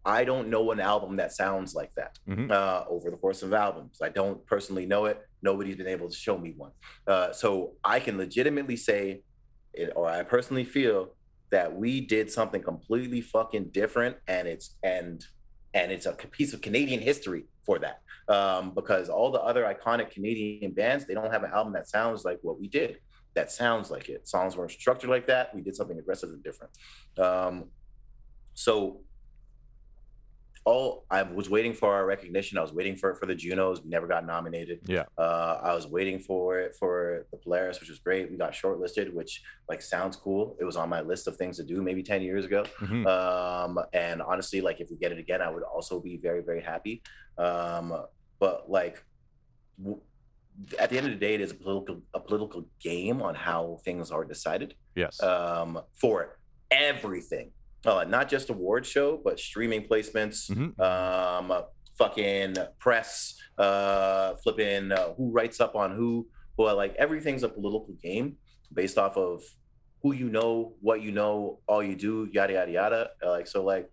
I don't know an album that sounds like that. Mhm. Uh, over the course of albums, I don't personally know it. Nobody's been able to show me one. Uh, so I can legitimately say, it, or I personally feel that we did something completely fucking different, and it's and and it's a piece of Canadian history for that. Um, because all the other iconic Canadian bands, they don't have an album that sounds like what we did. That sounds like it. Songs weren't structured like that. We did something aggressive and different. Um, so all I was waiting for our recognition. I was waiting for it for the Junos. We never got nominated. Yeah. Uh, I was waiting for it for the Polaris, which was great. We got shortlisted, which like sounds cool. It was on my list of things to do maybe 10 years ago. Mhm. Um, and honestly, like if we get it again, I would also be very, very happy. Um, but like w- at the end of the day, it is a political a political game on how things are decided yes. um, for everything. Uh, not just award show, but streaming placements, Mhm. um, fucking press, uh, flipping uh, who writes up on who. Well, like everything's a political game based off of who you know, what you know, all you do, yada yada yada. Uh, like so, like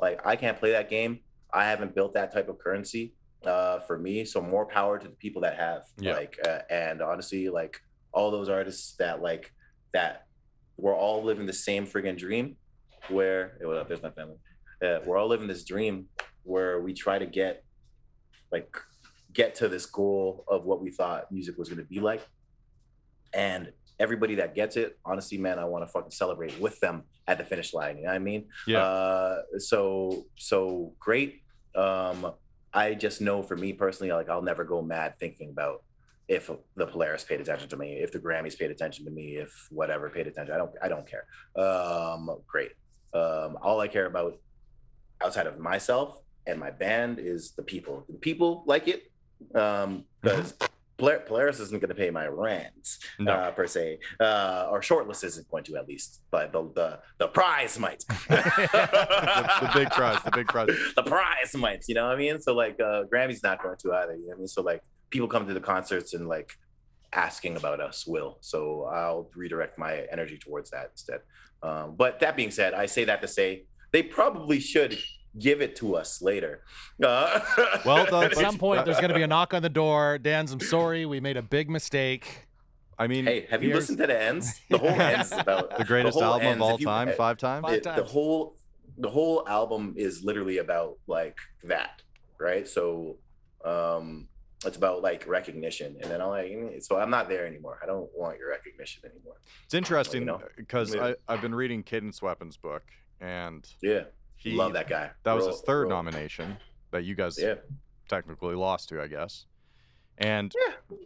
like I can't play that game. I haven't built that type of currency uh, for me. So more power to the people that have. Yeah. Like uh, and honestly, like all those artists that like that we're all living the same friggin' dream where hey, what up, there's my family. Uh, we're all living this dream where we try to get like get to this goal of what we thought music was going to be like and everybody that gets it honestly man i want to fucking celebrate with them at the finish line you know what i mean Yeah. uh so so great um i just know for me personally like i'll never go mad thinking about if the Polaris paid attention to me, if the Grammys paid attention to me, if whatever paid attention, I don't, I don't care. Um, great. Um, all I care about outside of myself and my band is the people. The people like it um, because Polar- Polaris isn't going to pay my rent No. uh, per se, uh, or shortlist isn't going to at least, but the the, the prize might. the, the big prize. The big prize. the prize might, you know what I mean? So like uh Grammy's not going to either, you know what I mean? So like people come to the concerts and like asking about us will. So I'll redirect my energy towards that instead. Um, but that being said, I say that to say they probably should give it to us later. Uh, Well done. At some point, there's going to be a knock on the door. Denz, I'm sorry, we made a big mistake. I mean, hey, have you listened to the ends? The whole ends about the greatest whole album of all you- time, five times. It- the whole the whole album is literally about like that right so um it's about like recognition and then i'm like mm, so i'm not there anymore i don't want your recognition anymore It's interesting know, uh, because yeah. I I've been reading Cadence Weapon's book, and yeah he love that guy That was his third nomination that you guys yeah technically lost to, I guess. And Yeah.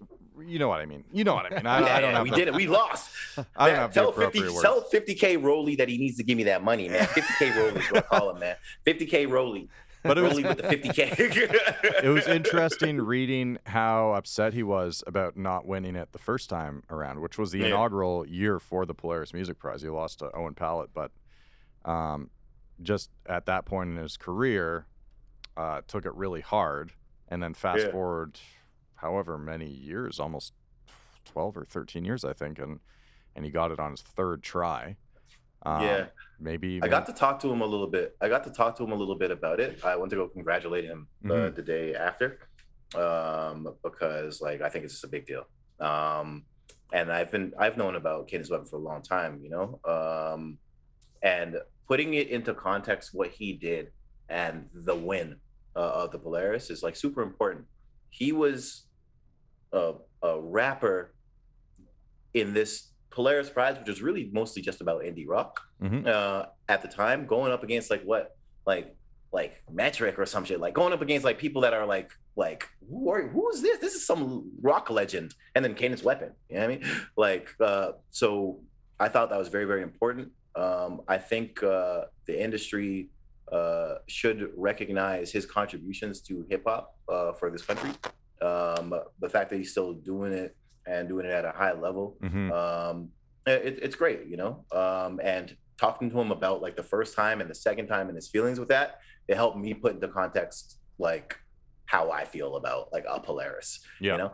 you know what I mean. You know what I mean. I, yeah, I don't have we the, did it we lost I don't Man, have tell fifty. Words. Tell fifty k Rollie that he needs to give me that money man 50k Rollie is what I call him man 50k Rollie But it was with the 50k it was interesting reading how upset he was about not winning it the first time around, which was the Yeah. inaugural year for the Polaris Music Prize. He lost to Owen Pallett, but um, just at that point in his career, uh, took it really hard. And then fast Yeah. forward, however many years, almost twelve or thirteen years, I think, and and he got it on his third try. Um, yeah maybe. I got to talk to him a little bit. I got to talk to him a little bit about it. I went to go congratulate him uh, Mhm. the day after, um, because like I think it's just a big deal. Um, and I've been I've known about Cadence Weapon for a long time, you know. Um, and putting it into context, what he did and the win uh, of the Polaris is like super important. He was a, a rapper in this Polaris Prize, which was really mostly just about indie rock Mhm. uh, at the time, going up against like what, like like Metric or some shit, like going up against like people that are like like who are who is this? This is some rock legend, and then Cadence Weapon. You know what I mean? Like uh, so, I thought that was very very important. Um, I think uh, the industry uh, should recognize his contributions to hip hop uh, for this country. Um, the fact that he's still doing it and doing it at a high level Mhm. um it, it's great you know um and talking to him about like the first time and the second time and his feelings with that it helped me put into context like how i feel about like a polaris Yeah. you know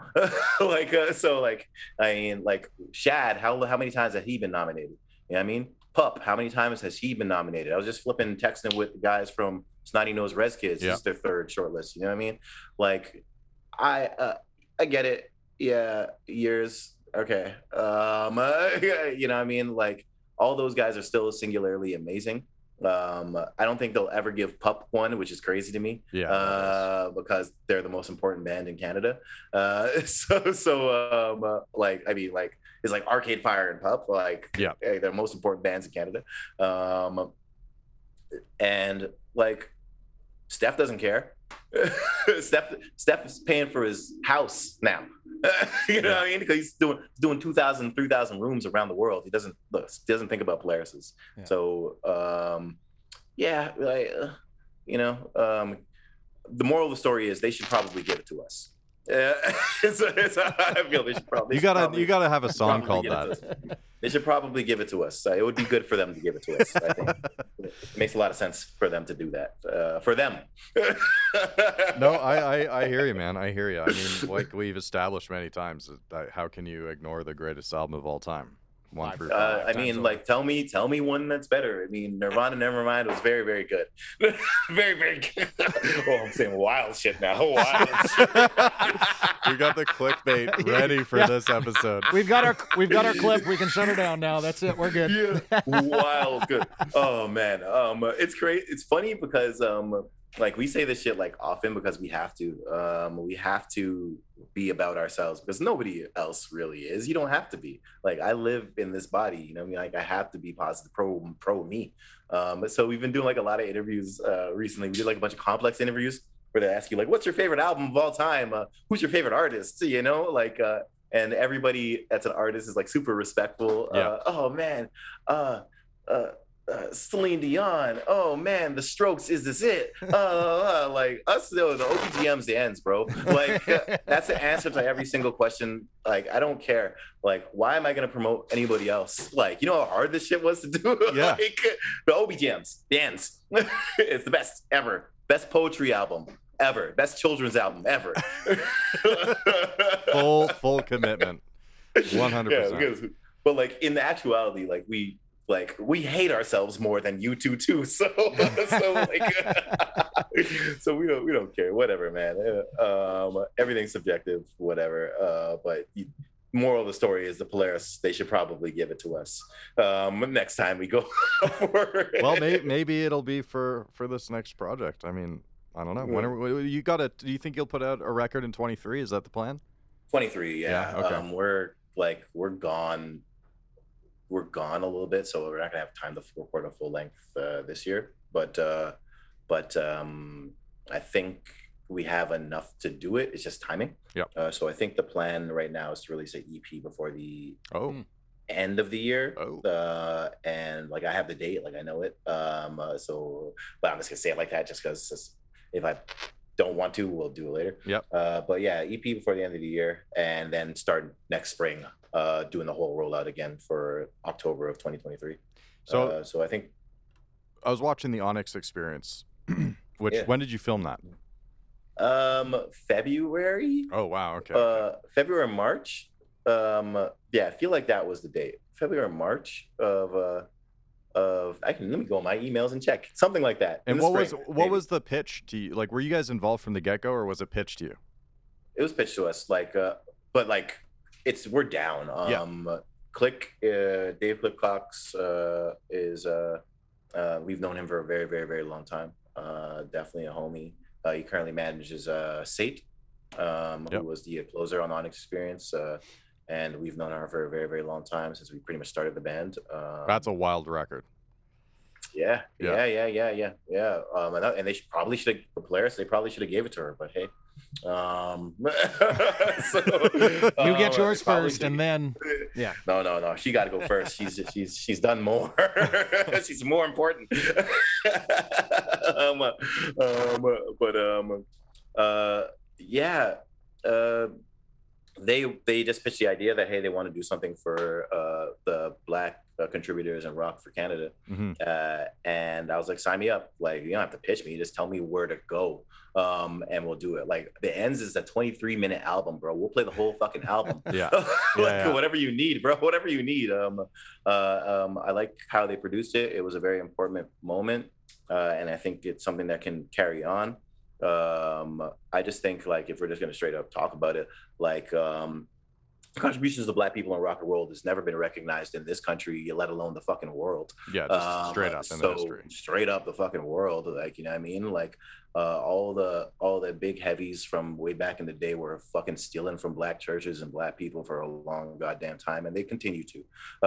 like uh, so like i mean like shad how how many times has he been nominated you know what I mean? Pup, how many times has he been nominated? I was just flipping texting with the guys from Snotty Nose Rez Kids. Yeah. Is their third shortlist. You know what I mean? Like, I uh, I get it. Yeah, years. Okay. Um, you know what I mean? Like, all those guys are still singularly amazing. Um, I don't think they'll ever give Pup one, which is crazy to me Yeah. uh, because they're the most important band in Canada. Uh, so, so um, uh, like, I mean, like, it's like Arcade Fire and Pup, like, Yeah. they're the most important bands in Canada. Um, and like, Steph doesn't care. Steph, Steph is paying for his house now. you know what I mean? Because he's doing doing 2,000, 3,000 rooms around the world. He doesn't look, doesn't think about Polaris's. Yeah. So, um, yeah, like, uh, you know, um, the moral of the story is they should probably give it to us. Yeah, it's, it's, I feel they should probably. you gotta probably- you gotta have a song called that. it to us. They should probably give it to us. Uh, it would be good for them to give it to us. I think it makes a lot of sense for them to do that. Uh, for them. No, I, I I hear you, man. I hear you. I mean, like we've established many times, how can you ignore the greatest album of all time? One Five. through Uh. I times mean, over. like, tell me, tell me one that's better. I mean, Nirvana Nevermind was very, very good. very, very good. oh, I'm saying wild shit now. Wild shit. we got the clickbait ready for Yeah. this episode. We've got our we've got our clip. We can shut her down now. That's it. We're good. yeah, wild good. Oh man, um, it's great. It's funny because um, like we say this shit like often because we have to. Um, we have to be about ourselves because nobody else really is. You don't have to be. Like I live in this body. You know, what I mean, like I have to be positive, pro, pro me. Um, so we've been doing like a lot of interviews uh, recently. We did like a bunch of complex interviews where they ask you like, "What's your favorite album of all time? Uh, who's your favorite artist?" You know, like. Uh, and everybody that's an artist is like super respectful. Yeah. Uh, oh man, uh, uh, uh, Celine Dion. Oh man, The Strokes. Is this it? Uh, uh, like us, though, the OBGM's the ends, bro. Like uh, that's the answer to every single question. Like I don't care. Like why am I gonna promote anybody else? Like you know how hard this shit was to do. Yeah. like the OBGMs, the ends. it's the best ever. Best poetry album ever. Best children's album ever. Full full commitment. 100%. Yeah, because- but like in the actuality, like we like we hate ourselves more than you two too. So so like so we don't we don't care. Whatever, man. Uh, Um, everything's subjective. Whatever. Uh, but. You, Moral of the story is the Polaris. They should probably give it to us um, next time we go. for. Well, may, maybe it'll be for for this next project. I mean, I don't know. When are, you got to Do you think you'll put out a record in 23? Is that the plan? 23 yeah, Yeah, okay. um we're like we're gone we're gone a little bit so we're not gonna have time to record a full length uh, this year. But uh but um i think we have enough to do it. It's just timing. Yep. uh, so i think the plan right now is to release an ep before the Oh, end of the year. Oh. uh and like i have the date like i know it. Um uh, so but i'm just gonna say it like that just because if i don't want to we'll do it later. Yep. uh but yeah ep before the end of the year and then start next spring uh doing the whole rollout again for october of 2023 so uh, so i think I was watching the Onyx Experience. Which Yeah. when did you film that? um february Oh wow, okay. uh february march um yeah i feel like that was the date february march of uh of i can let me go on my emails and check something like that and what was spring, what maybe. was the pitch to you? Like, were you guys involved from the get go, or was it pitched to you? it was pitched to us like uh but like it's we're down Yeah. um click uh dave click cox uh is uh uh we've known him for a very very very long time uh definitely a homie uh he currently manages uh sate um Yep. who was the closer on onyx experience uh and we've known her for a very very long time since we pretty much started the band um, That's a wild record. Yeah, Yeah. yeah, yeah, yeah, yeah. Um, and, and they should, probably should have the Polaris. They probably should have gave it to her, but hey, um, so, You get um, yours first, and then yeah. No, no, no. She got to go first. She's she's she's done more. she's more important. um, uh, um, uh, but um, uh, yeah. Uh, they they just pitched the idea that hey they want to do something for uh, the black uh, contributors in rock for Canada, hmm uh, and I was like sign me up. Like you don't have to pitch me, just tell me where to go, um, and we'll do it. Like the ends is a 23 minute album, bro. We'll play the whole fucking album. Yeah. like, yeah. whatever you need, bro. Whatever you need. Um, uh, um, I like how they produced it. It was a very important moment, uh, and I think it's something that can carry on. Um, I just think like if we're just gonna straight up talk about it, like um, contributions of black people in rock and roll has never been recognized in this country, let alone the fucking world. Yeah, just Um, straight up in so the history. straight up the fucking world like you know what i mean? Like uh, all the all the big heavies from way back in the day were fucking stealing from black churches and black people for a long goddamn time and they continue to.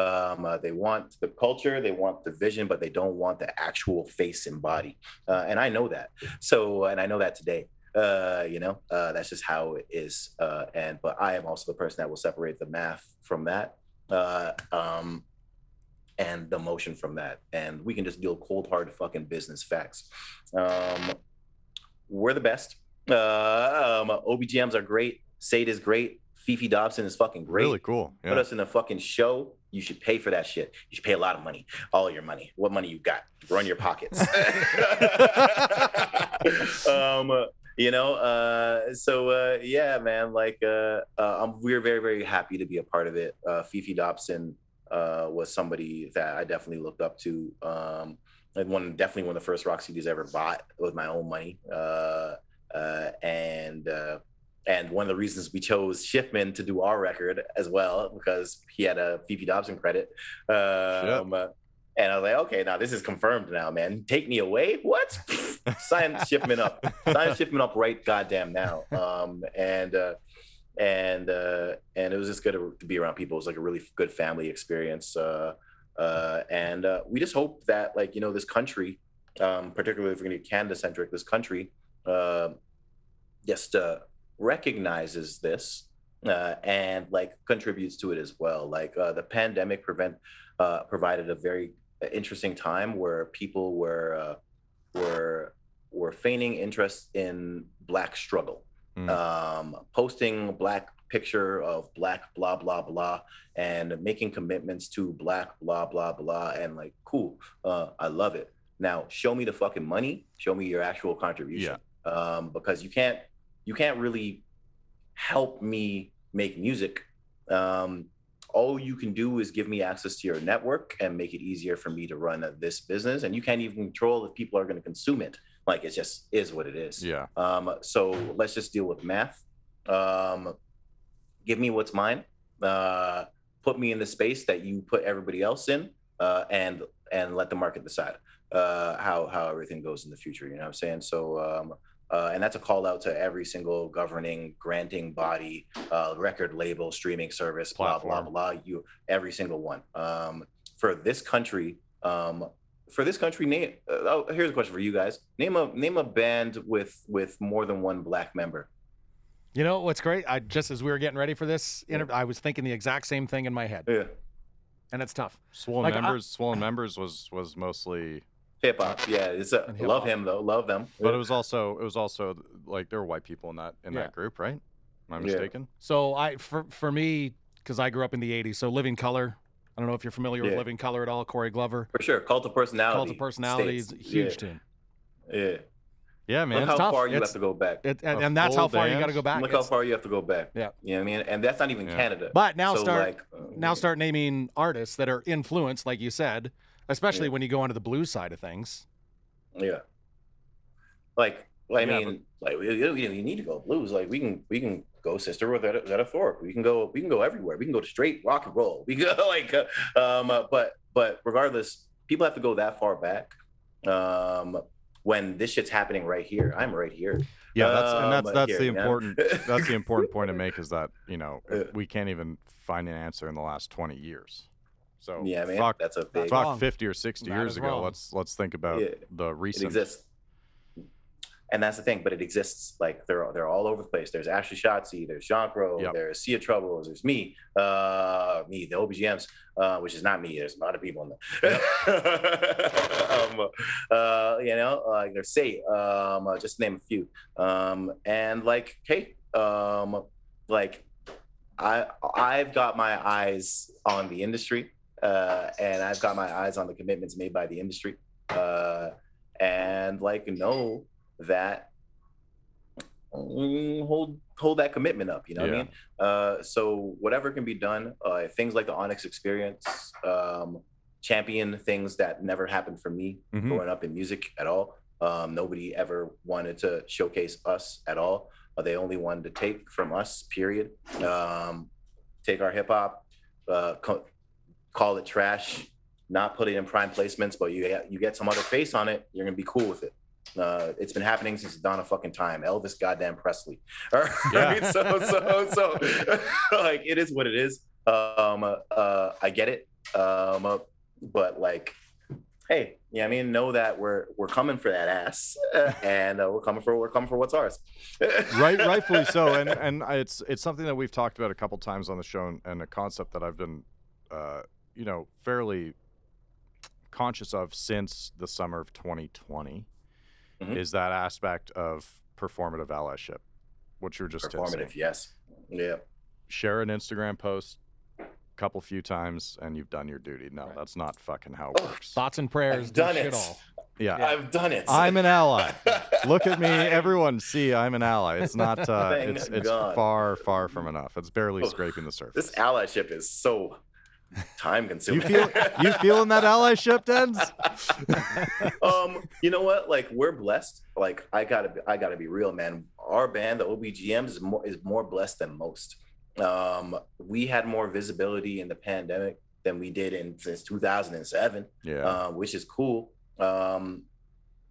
Um, uh, they want the culture they want the vision but they don't want the actual face and body. Uh, and i know that. So and i know that today uh, you know uh, that's just how it is uh, and but i am also the person that will separate the math from that uh, um, and the emotion from that. And we can just deal cold hard fucking business facts. Um, we're the best. Uh, um, OBGMs are great. Sate is great. Fefe Dobson is fucking great. Really cool. Put us in a fucking show. You should pay for that shit. You should pay a lot of money. All your money. What money you got? Run your pockets. um, you know, uh, so uh, yeah, man. Like, uh, uh, I'm, we're very, very happy to be a part of it. Uh, Fefe Dobson uh, was somebody that I definitely looked up to. Um, like one, definitely one of the first rock CDs I ever bought with my own money. Uh, uh, and uh, and one of the reasons we chose Schiffman to do our record as well because he had a Fefe Dobson credit. Um, and I was like, okay, now this is confirmed now, man. Take me away? What? Sign Schiffman up. Sign Schiffman up right goddamn now. Um, and uh, and uh, and it was just good to, to be around people. It was like a really good family experience. Uh, uh, and uh, we just hope that, like you know, this country, um, particularly if we're going to be Canada centric, this country, uh, just uh, recognizes this uh, and like contributes to it as well. Like uh, the pandemic prevent uh, provided a very interesting time where people were uh, were were feigning interest in black struggle, Mm. um, posting black picture of black blah blah blah and making commitments to black blah blah blah and like cool, uh, I love it. Now show me the fucking money, show me your actual contribution, um, because you can't you can't really help me make music. Um, all you can do is give me access to your network and make it easier for me to run this business. And you can't even control if people are going to consume it. Like it just is what it is. Yeah. Um, so let's just deal with math. Um, give me what's mine. Uh, put me in the space that you put everybody else in, uh, and and let the market decide uh, how how everything goes in the future. You know what I'm saying? So. Um, uh, and that's a call out to every single governing, granting body, uh, record label, streaming service, blah blah blah. You every single one. Um, for this country, um, for this country, name. Uh, oh, here's a question for you guys. Name a name a band with with more than one black member. You know what's great? I just as we were getting ready for this interview, I was thinking the exact same thing in my head, Yeah, and it's tough. Swollen Like, I- members. Swollen members was was mostly, hip hop. Yeah, it's a, love hip-hop. him though. Love them. but it was also it was also like there were white people in that in Yeah. that group, right? Am I Yeah. mistaken? So I, for for me, because I grew up in the '80s, so Living Colour. I don't know if you're familiar with Yeah. Living Colour at all. Corey Glover, for sure. Cult of personality. Cult of Personality is a States. huge yeah. tune. Yeah. Yeah, man. Look how tough. far you It's- have to go back. It, and, A and that's how full far you got to band? go back. Look how It's- far you have to go back. Yeah. You know what I mean? And that's not even Yeah. Canada. But now So, start like, uh, now start naming artists that are influenced, like you said, especially Yeah. when you go onto the blue side of things. Yeah. Like, I Yeah, mean, like we, we don't need to go blues. Like we can we can go sister Rosetta Rosetta Tharpe. We can go we can go everywhere. We can go to straight rock and roll. We go like, uh, um, uh, but but regardless, people have to go that far back. Um, when this shit's happening right here, I'm right here. Yeah, that's and that's Um, that's here, the important that's the important point to make is that you know we can't even find an answer in the last twenty years. So Yeah, man, fuck, that's a big. wrong. fuck fifty or sixty That years ago. wrong. Let's let's think about Yeah, the It recent. exists. And that's the thing, but it exists. Like they're they're all over the place. There's Ashley Shotzi, there's Jean Crow, Yep. there's Sia Troubles, there's me, uh, me, the OBGMs, uh, which is not me. There's a lot of people in there. um, uh, you know, like there's Say, um, uh, just to name a few. Um, and like, hey, um, like I I've got my eyes on the industry, uh, and I've got my eyes on the commitments made by the industry, uh, and like know that mm, hold hold that commitment up. You know what I mean? Uh, so whatever can be done, uh, things like the Onyx experience, um, champion things that never happened for me Mhm. growing up in music at all. Um, nobody ever wanted to showcase us at all. Uh, they only wanted to take from us, period. Um, take our hip hop, uh, co- call it trash, not put it in prime placements, but you get, you get some other face on it, you're gonna be cool with it. Uh, it's been happening since the dawn of fucking time. Elvis goddamn Presley. All right, Yeah. so so so like it is what it is. Um, uh, I get it. Um, uh, but like, hey, yeah, I mean, know that we're we're coming for that ass, and uh, we're coming for we're coming for what's ours. right rightfully so and and it's it's something that we've talked about a couple times on the show and, and a concept that i've been uh you know fairly conscious of since the summer of 2020 Mhm. is that aspect of performative allyship what you were just Performative, saying. yes, yeah. share an instagram post a couple few times and you've done your duty no Right. that's not fucking how it works Thoughts and prayers. I've done it. all. yeah I've done it. i'm an ally Look at me, everyone. See, I'm an ally. It's not. Uh, it's it's far, far from enough. It's barely Oh, scraping the surface. This allyship is so time consuming. You feel you feeling that allyship, Denz? um, you know what? Like we're blessed. Like I gotta, be, I gotta be real, man. Our band, the OBGMs, is more is more blessed than most. Um, we had more visibility in the pandemic than we did in since 2007, Yeah. uh, which is cool. Um,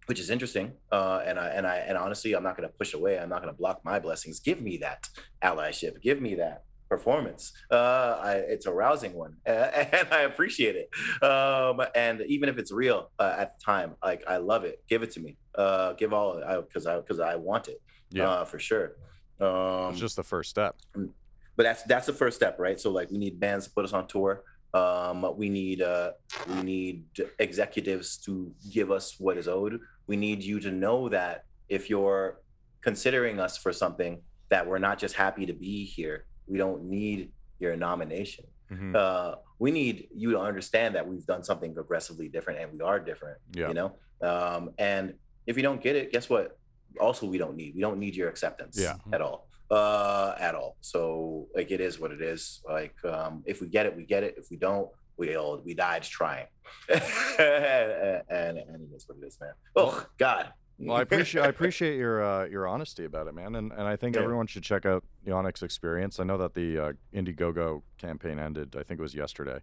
which is interesting. Uh, and I and I and honestly, I'm not gonna push away. I'm not gonna block my blessings. Give me that allyship. Give me that performance. Uh, I, it's a rousing one, and I appreciate it. Um, and even if it's real uh, at the time, like I love it. Give it to me. Uh, give all because I because I want it. Yeah. uh, for sure. Um, it's just the first step. but that's that's the first step, right? So like we need bands to put us on tour. Um, we need uh, we need executives to give us what is owed. We need you to know that if you're considering us for something, that we're not just happy to be here. We don't need your nomination. Mhm. Uh, we need you to understand that we've done something aggressively different, and we are different. Yeah. You know, um, and if you don't get it, guess what? Also, we don't need we don't need your acceptance Yeah. at all uh at all so like it is what it is like um if we get it we get it if we don't we all we died trying and, and and it is what it is man oh god Well, I appreciate I appreciate your uh, your honesty about it, man, and and I think Yeah. everyone should check out the Onyx experience. I know that the uh, Indiegogo campaign ended. I think it was yesterday.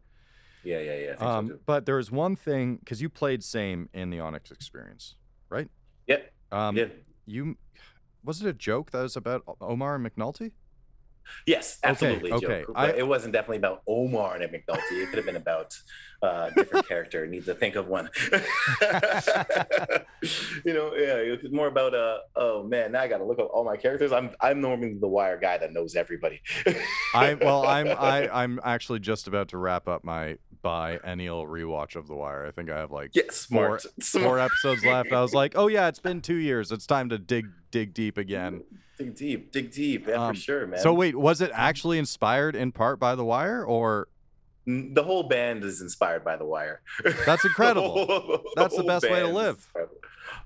yeah yeah yeah I think so Um, too. but there was one thing because you played same in the Onyx experience, right? yep Um, yeah. You was it a joke that was about Omar and McNulty? Yes absolutely okay. joke. I- it wasn't definitely about omar and mcnulty it could have been about uh different character need to think of one you know yeah it was more about uh oh man now i gotta look up all my characters i'm i'm normally the wire guy that knows everybody I well, I'm I, I'm actually just about to wrap up my biennial rewatch of The Wire. I think I have like Yes, four, smart. four Smart. episodes left. I was like, oh yeah, it's been two years. It's time to dig dig deep again. Dig deep, dig deep, yeah, Um, for sure, man. So wait, was it actually inspired in part by The Wire, or the whole band is inspired by The Wire. That's incredible. The whole- That's the best way to live.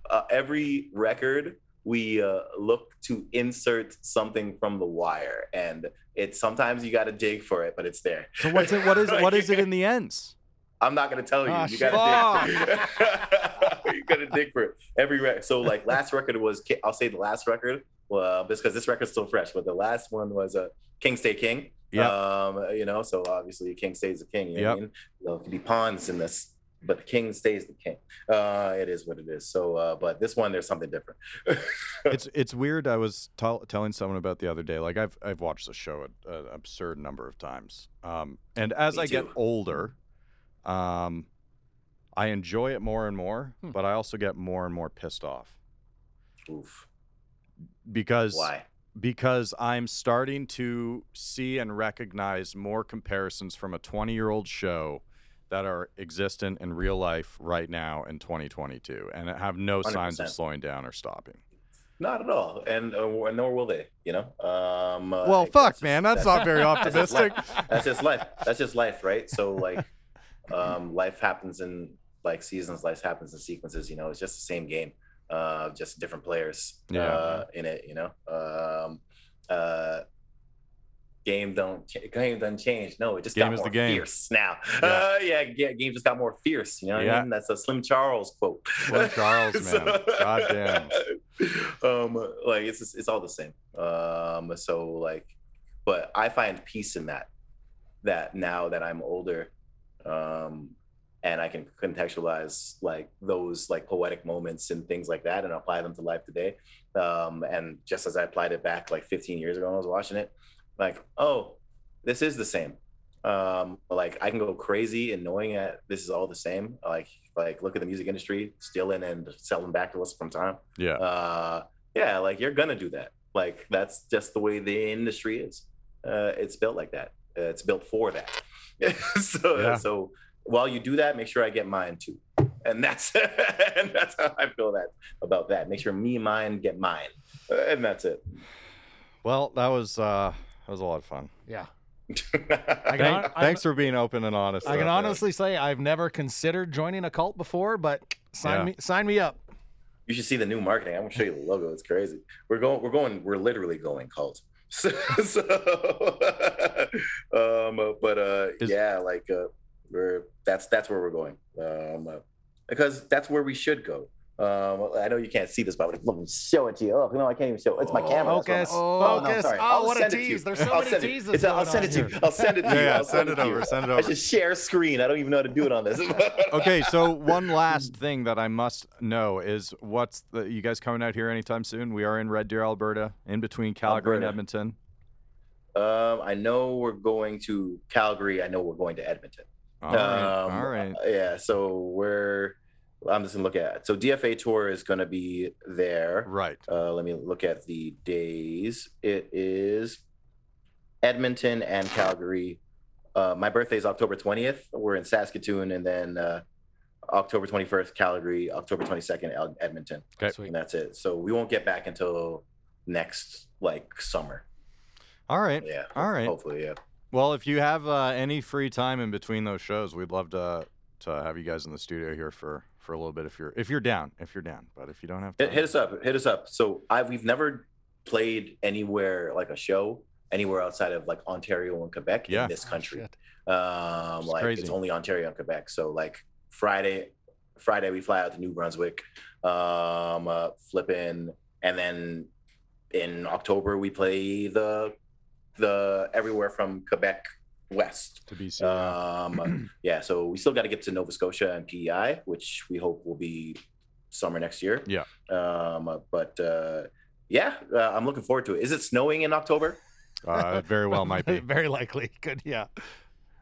Uh, every record we uh, look to insert something from The Wire, and it's sometimes you got to dig for it, but it's there. so what's it? What is what is it in the ends? I'm not gonna tell you. Ah, you gotta dig. You gotta dig for. Every record. So like last record was I'll say the last record. Well, just because this record's still fresh, but the last one was uh, King Stay King. Yep. Um, you know, so obviously a King stays the king. You know what I mean? There could be pawns in this, but the king stays the king. Uh, it is what it is. So, uh, but this one there's something different. it's it's weird. I was tell telling someone about the other day. Like I've I've watched the show an, absurd number of times. Um, and as Me I get older, um, I enjoy it more and more. Hmm. But I also get more and more pissed off Oof. because Why? because I'm starting to see and recognize more comparisons from a 20 year old show that are existent in real life right now in 2022 and have no signs of slowing down or stopping. not at all, and uh, nor will they. You know. Um, uh, Well, fuck, just- man, that's not very that's just optimistic. life. That's just life. That's just life, right? So like, um, life happens in like seasons. Life happens in sequences. You know, it's just the same game, uh, just different players Yeah. uh, in it. You know. Um, uh, game don't ch- game doesn't change. No, it just Game got more game. fierce now. Yeah. Uh, yeah, yeah, game just got more fierce. You know what Yeah. I mean? That's a Slim Charles quote. Slim Charles, man. God damn. Um, like it's just, it's all the same. Um, so like, but I find peace in that. That now that I'm older, um, and I can contextualize like those like poetic moments and things like that, and apply them to life today. Um, and just as I applied it back like 15 years ago when I was watching it, like, oh, this is the same. Um, like I can go crazy and knowing that this is all the same. Like, like look at the music industry, stealing and selling back to us from time. Yeah. Uh, yeah, like you're gonna do that. Like that's just the way the industry is. Uh, it's built like that. Uh, it's built for that. so, Yeah. so while you do that, make sure I get mine too. And that's and that's how I feel that about that. Make sure me and mine get mine, and that's it. Well, that was uh that was a lot of fun. Yeah. I Thank- can, hon- I'm- thanks for being open and honest. I can about that. honestly say I've never considered joining a cult before, but sign Yeah. me sign me up. you should see the new marketing. I'm gonna show you the logo. It's crazy. We're going. We're going. We're literally going cult. So, so um, but uh, Is- yeah, like uh, we're that's that's where we're going. Um, uh, because that's where we should go. Um, I know you can't see this, but let me show it to you. Oh no, I can't even show. it. It's my camera. that's Focus. what I'm- sorry. Oh, I'll what a send it to you. tease. There's so I'll many send it- teases it's- I'll send it to you. I'll send it to you. Yeah, yeah, I'll send it over. Send it over. I over. should share screen. I don't even know how to do it on this. Okay, so one last thing that I must know is what's the you guys coming out here anytime soon? We are in Red Deer, Alberta, in between Calgary and Edmonton. Um, I know we're going to Calgary. I know we're going to Edmonton. All right, Um, all right. uh, Yeah. So we're. I'm just gonna look at. So DFA tour is gonna be there. Right. Uh, let me look at the days. It is Edmonton and Calgary. Uh, my birthday is October 20th. We're in Saskatoon, and then uh, October 21st, Calgary. October 22nd, Edmonton, Okay. And that's it. So we won't get back until next like summer. All right. Yeah. All right. Hopefully, yeah. Well, if you have uh, any free time in between those shows, we'd love to to have you guys in the studio here for for a little bit if you're if you're down. If you're down, but if you don't have Hit, time, hit us up. Hit us up. So I we've never played anywhere like a show anywhere outside of like Ontario and Quebec Yeah. in this Oh, country. shit. um, It's like crazy. it's only Ontario and Quebec. So like Friday, Friday we fly out to New Brunswick, um, uh, flipping, and then in October we play the the everywhere from Quebec west. to be yeah. Um, yeah, so we still got to get to Nova Scotia and PEI, which we hope will be summer next year. Yeah. Um, but uh, yeah, uh, I'm looking forward to it. Is it snowing in October? Uh, it very well might be. Very likely. Good. Yeah.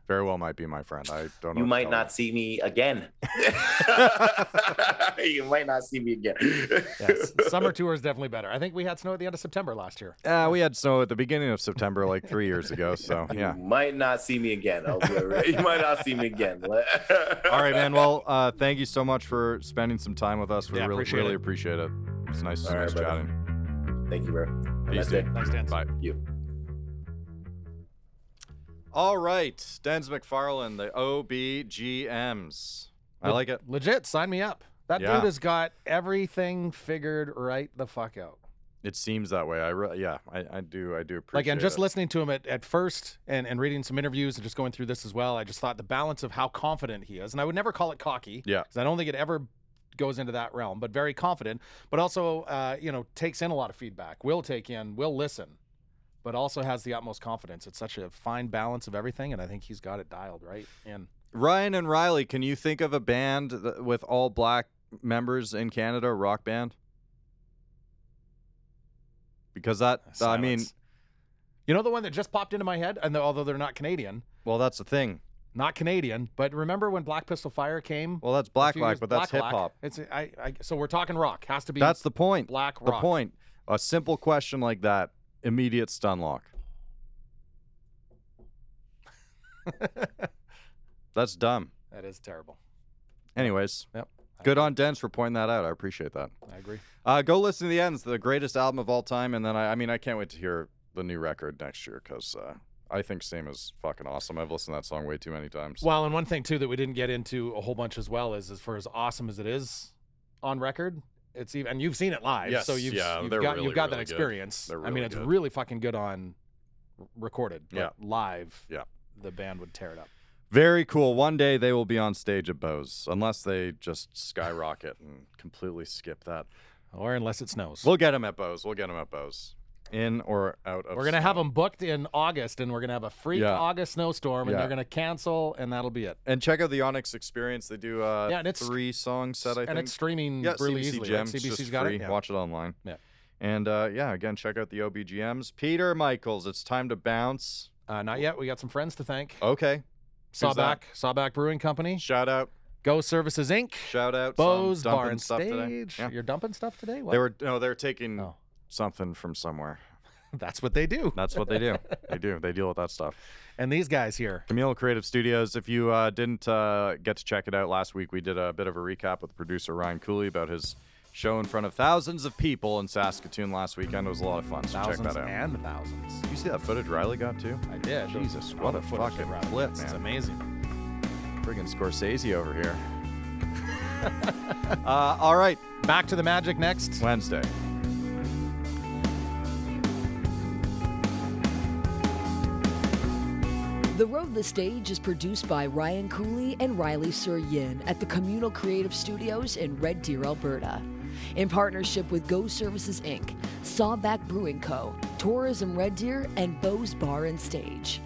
Very well might be, my friend. I don't know. You might tell not see me again. you might not see me again. Yes. Summer tour is definitely better. I think we had snow at the end of September last year. Uh, we had snow at the beginning of September, like three years ago. So yeah. You might not see me again. I'll do it right. You might not see me again. All right, man. Well, uh, thank you so much for spending some time with us. We Yeah, really, appreciate really it. appreciate it. It's nice, All right, nice brother. chatting. Thank you, bro. Have a Peace, nice day. dude. Thanks, Dan. Bye. You. All right, Denz McFarlane, the OBGMs. I like it. Legit. Sign me up. That Yeah. dude has got everything figured right the fuck out. It seems that way. I re- yeah, I, I do. I do appreciate like and just it. listening to him at, at first and, and reading some interviews and just going through this as well i just thought the balance of how confident he is and i would never call it cocky Yeah. because i don't think it ever goes into that realm but very confident but also uh, you know takes in a lot of feedback will take in will listen but also has the utmost confidence it's such a fine balance of everything and i think he's got it dialed right and Ryan and Riley, can you think of a band th- with all black members in Canada, a rock band? Because that, uh, I mean, you know the one that just popped into my head and the, although they're not canadian well, that's the thing. not canadian but remember when black pistol fire came Well, that's black black, but that's hip hop. It's I, I so we're talking rock. Has to be That's the point. black rock. The point. A simple question like that, immediate stun lock. That's dumb. That is terrible. Anyways, Yep. Good on Denz for pointing that out. I appreciate that. I agree. Uh, go listen to the ends, the greatest album of all time, and then I, I mean, I can't wait to hear the new record next year because uh, I think Same is fucking awesome. I've listened to that song way too many times. Well, and one thing too that we didn't get into a whole bunch as well is, as for as awesome as it is on record, it's even and you've seen it live, Yes, so you've, yeah, you've got really, you've got that really good. experience. They're I mean, it's good. really fucking good on recorded. But Yeah. live. Yeah. the band would tear it up. Very cool. One day they will be on stage at Bo's, unless they just skyrocket and completely skip that. Or unless it snows. We'll get them at Bo's. We'll get them at Bo's, in or out of. we're gonna have them booked in August, and we're gonna have a freak Yeah. August snowstorm, and Yeah. they're gonna cancel, and that'll be it. And check out the Onyx Experience. They do uh, Yeah, and it's- three song set. I think and it's streaming yeah, really CBC easily. Gems, right? CBC's got free. it. Yeah. Watch it online. Yeah. And uh, yeah, again, check out the OBGMs. Peter Michaels, it's time to bounce. Uh, not yet. We got some friends to thank. Okay. Sawback, Sawback Brewing Company, Shout out. Go Services Inc., Shout out. Bo's dumping Bar and today. Stage. Yeah. You're dumping stuff today. What? They were no, they're taking Oh. Something from somewhere. That's what they do. That's what they do. they do. They deal with that stuff. And these guys here. Communal Creative Studios. If you uh, didn't uh, get to check it out last week, we did a bit of a recap with producer Ryan Cooley about his show in front of thousands of people in Saskatoon last weekend. It was a lot of fun. So Thousands check that out. and thousands. you see that footage Riley got too? I did. Jesus, All what a fucking flip, gets. It's amazing. Friggin' Scorsese over here. uh, all right, Back to the magic next. Wednesday. The Road the Stage is produced by Ryan Cooley and Riley Sir Yin at the Communal Creative Studios in Red Deer, Alberta. In partnership with Go Services Inc., Sawback Brewing Co., Tourism Red Deer, and Bo's Bar and Stage.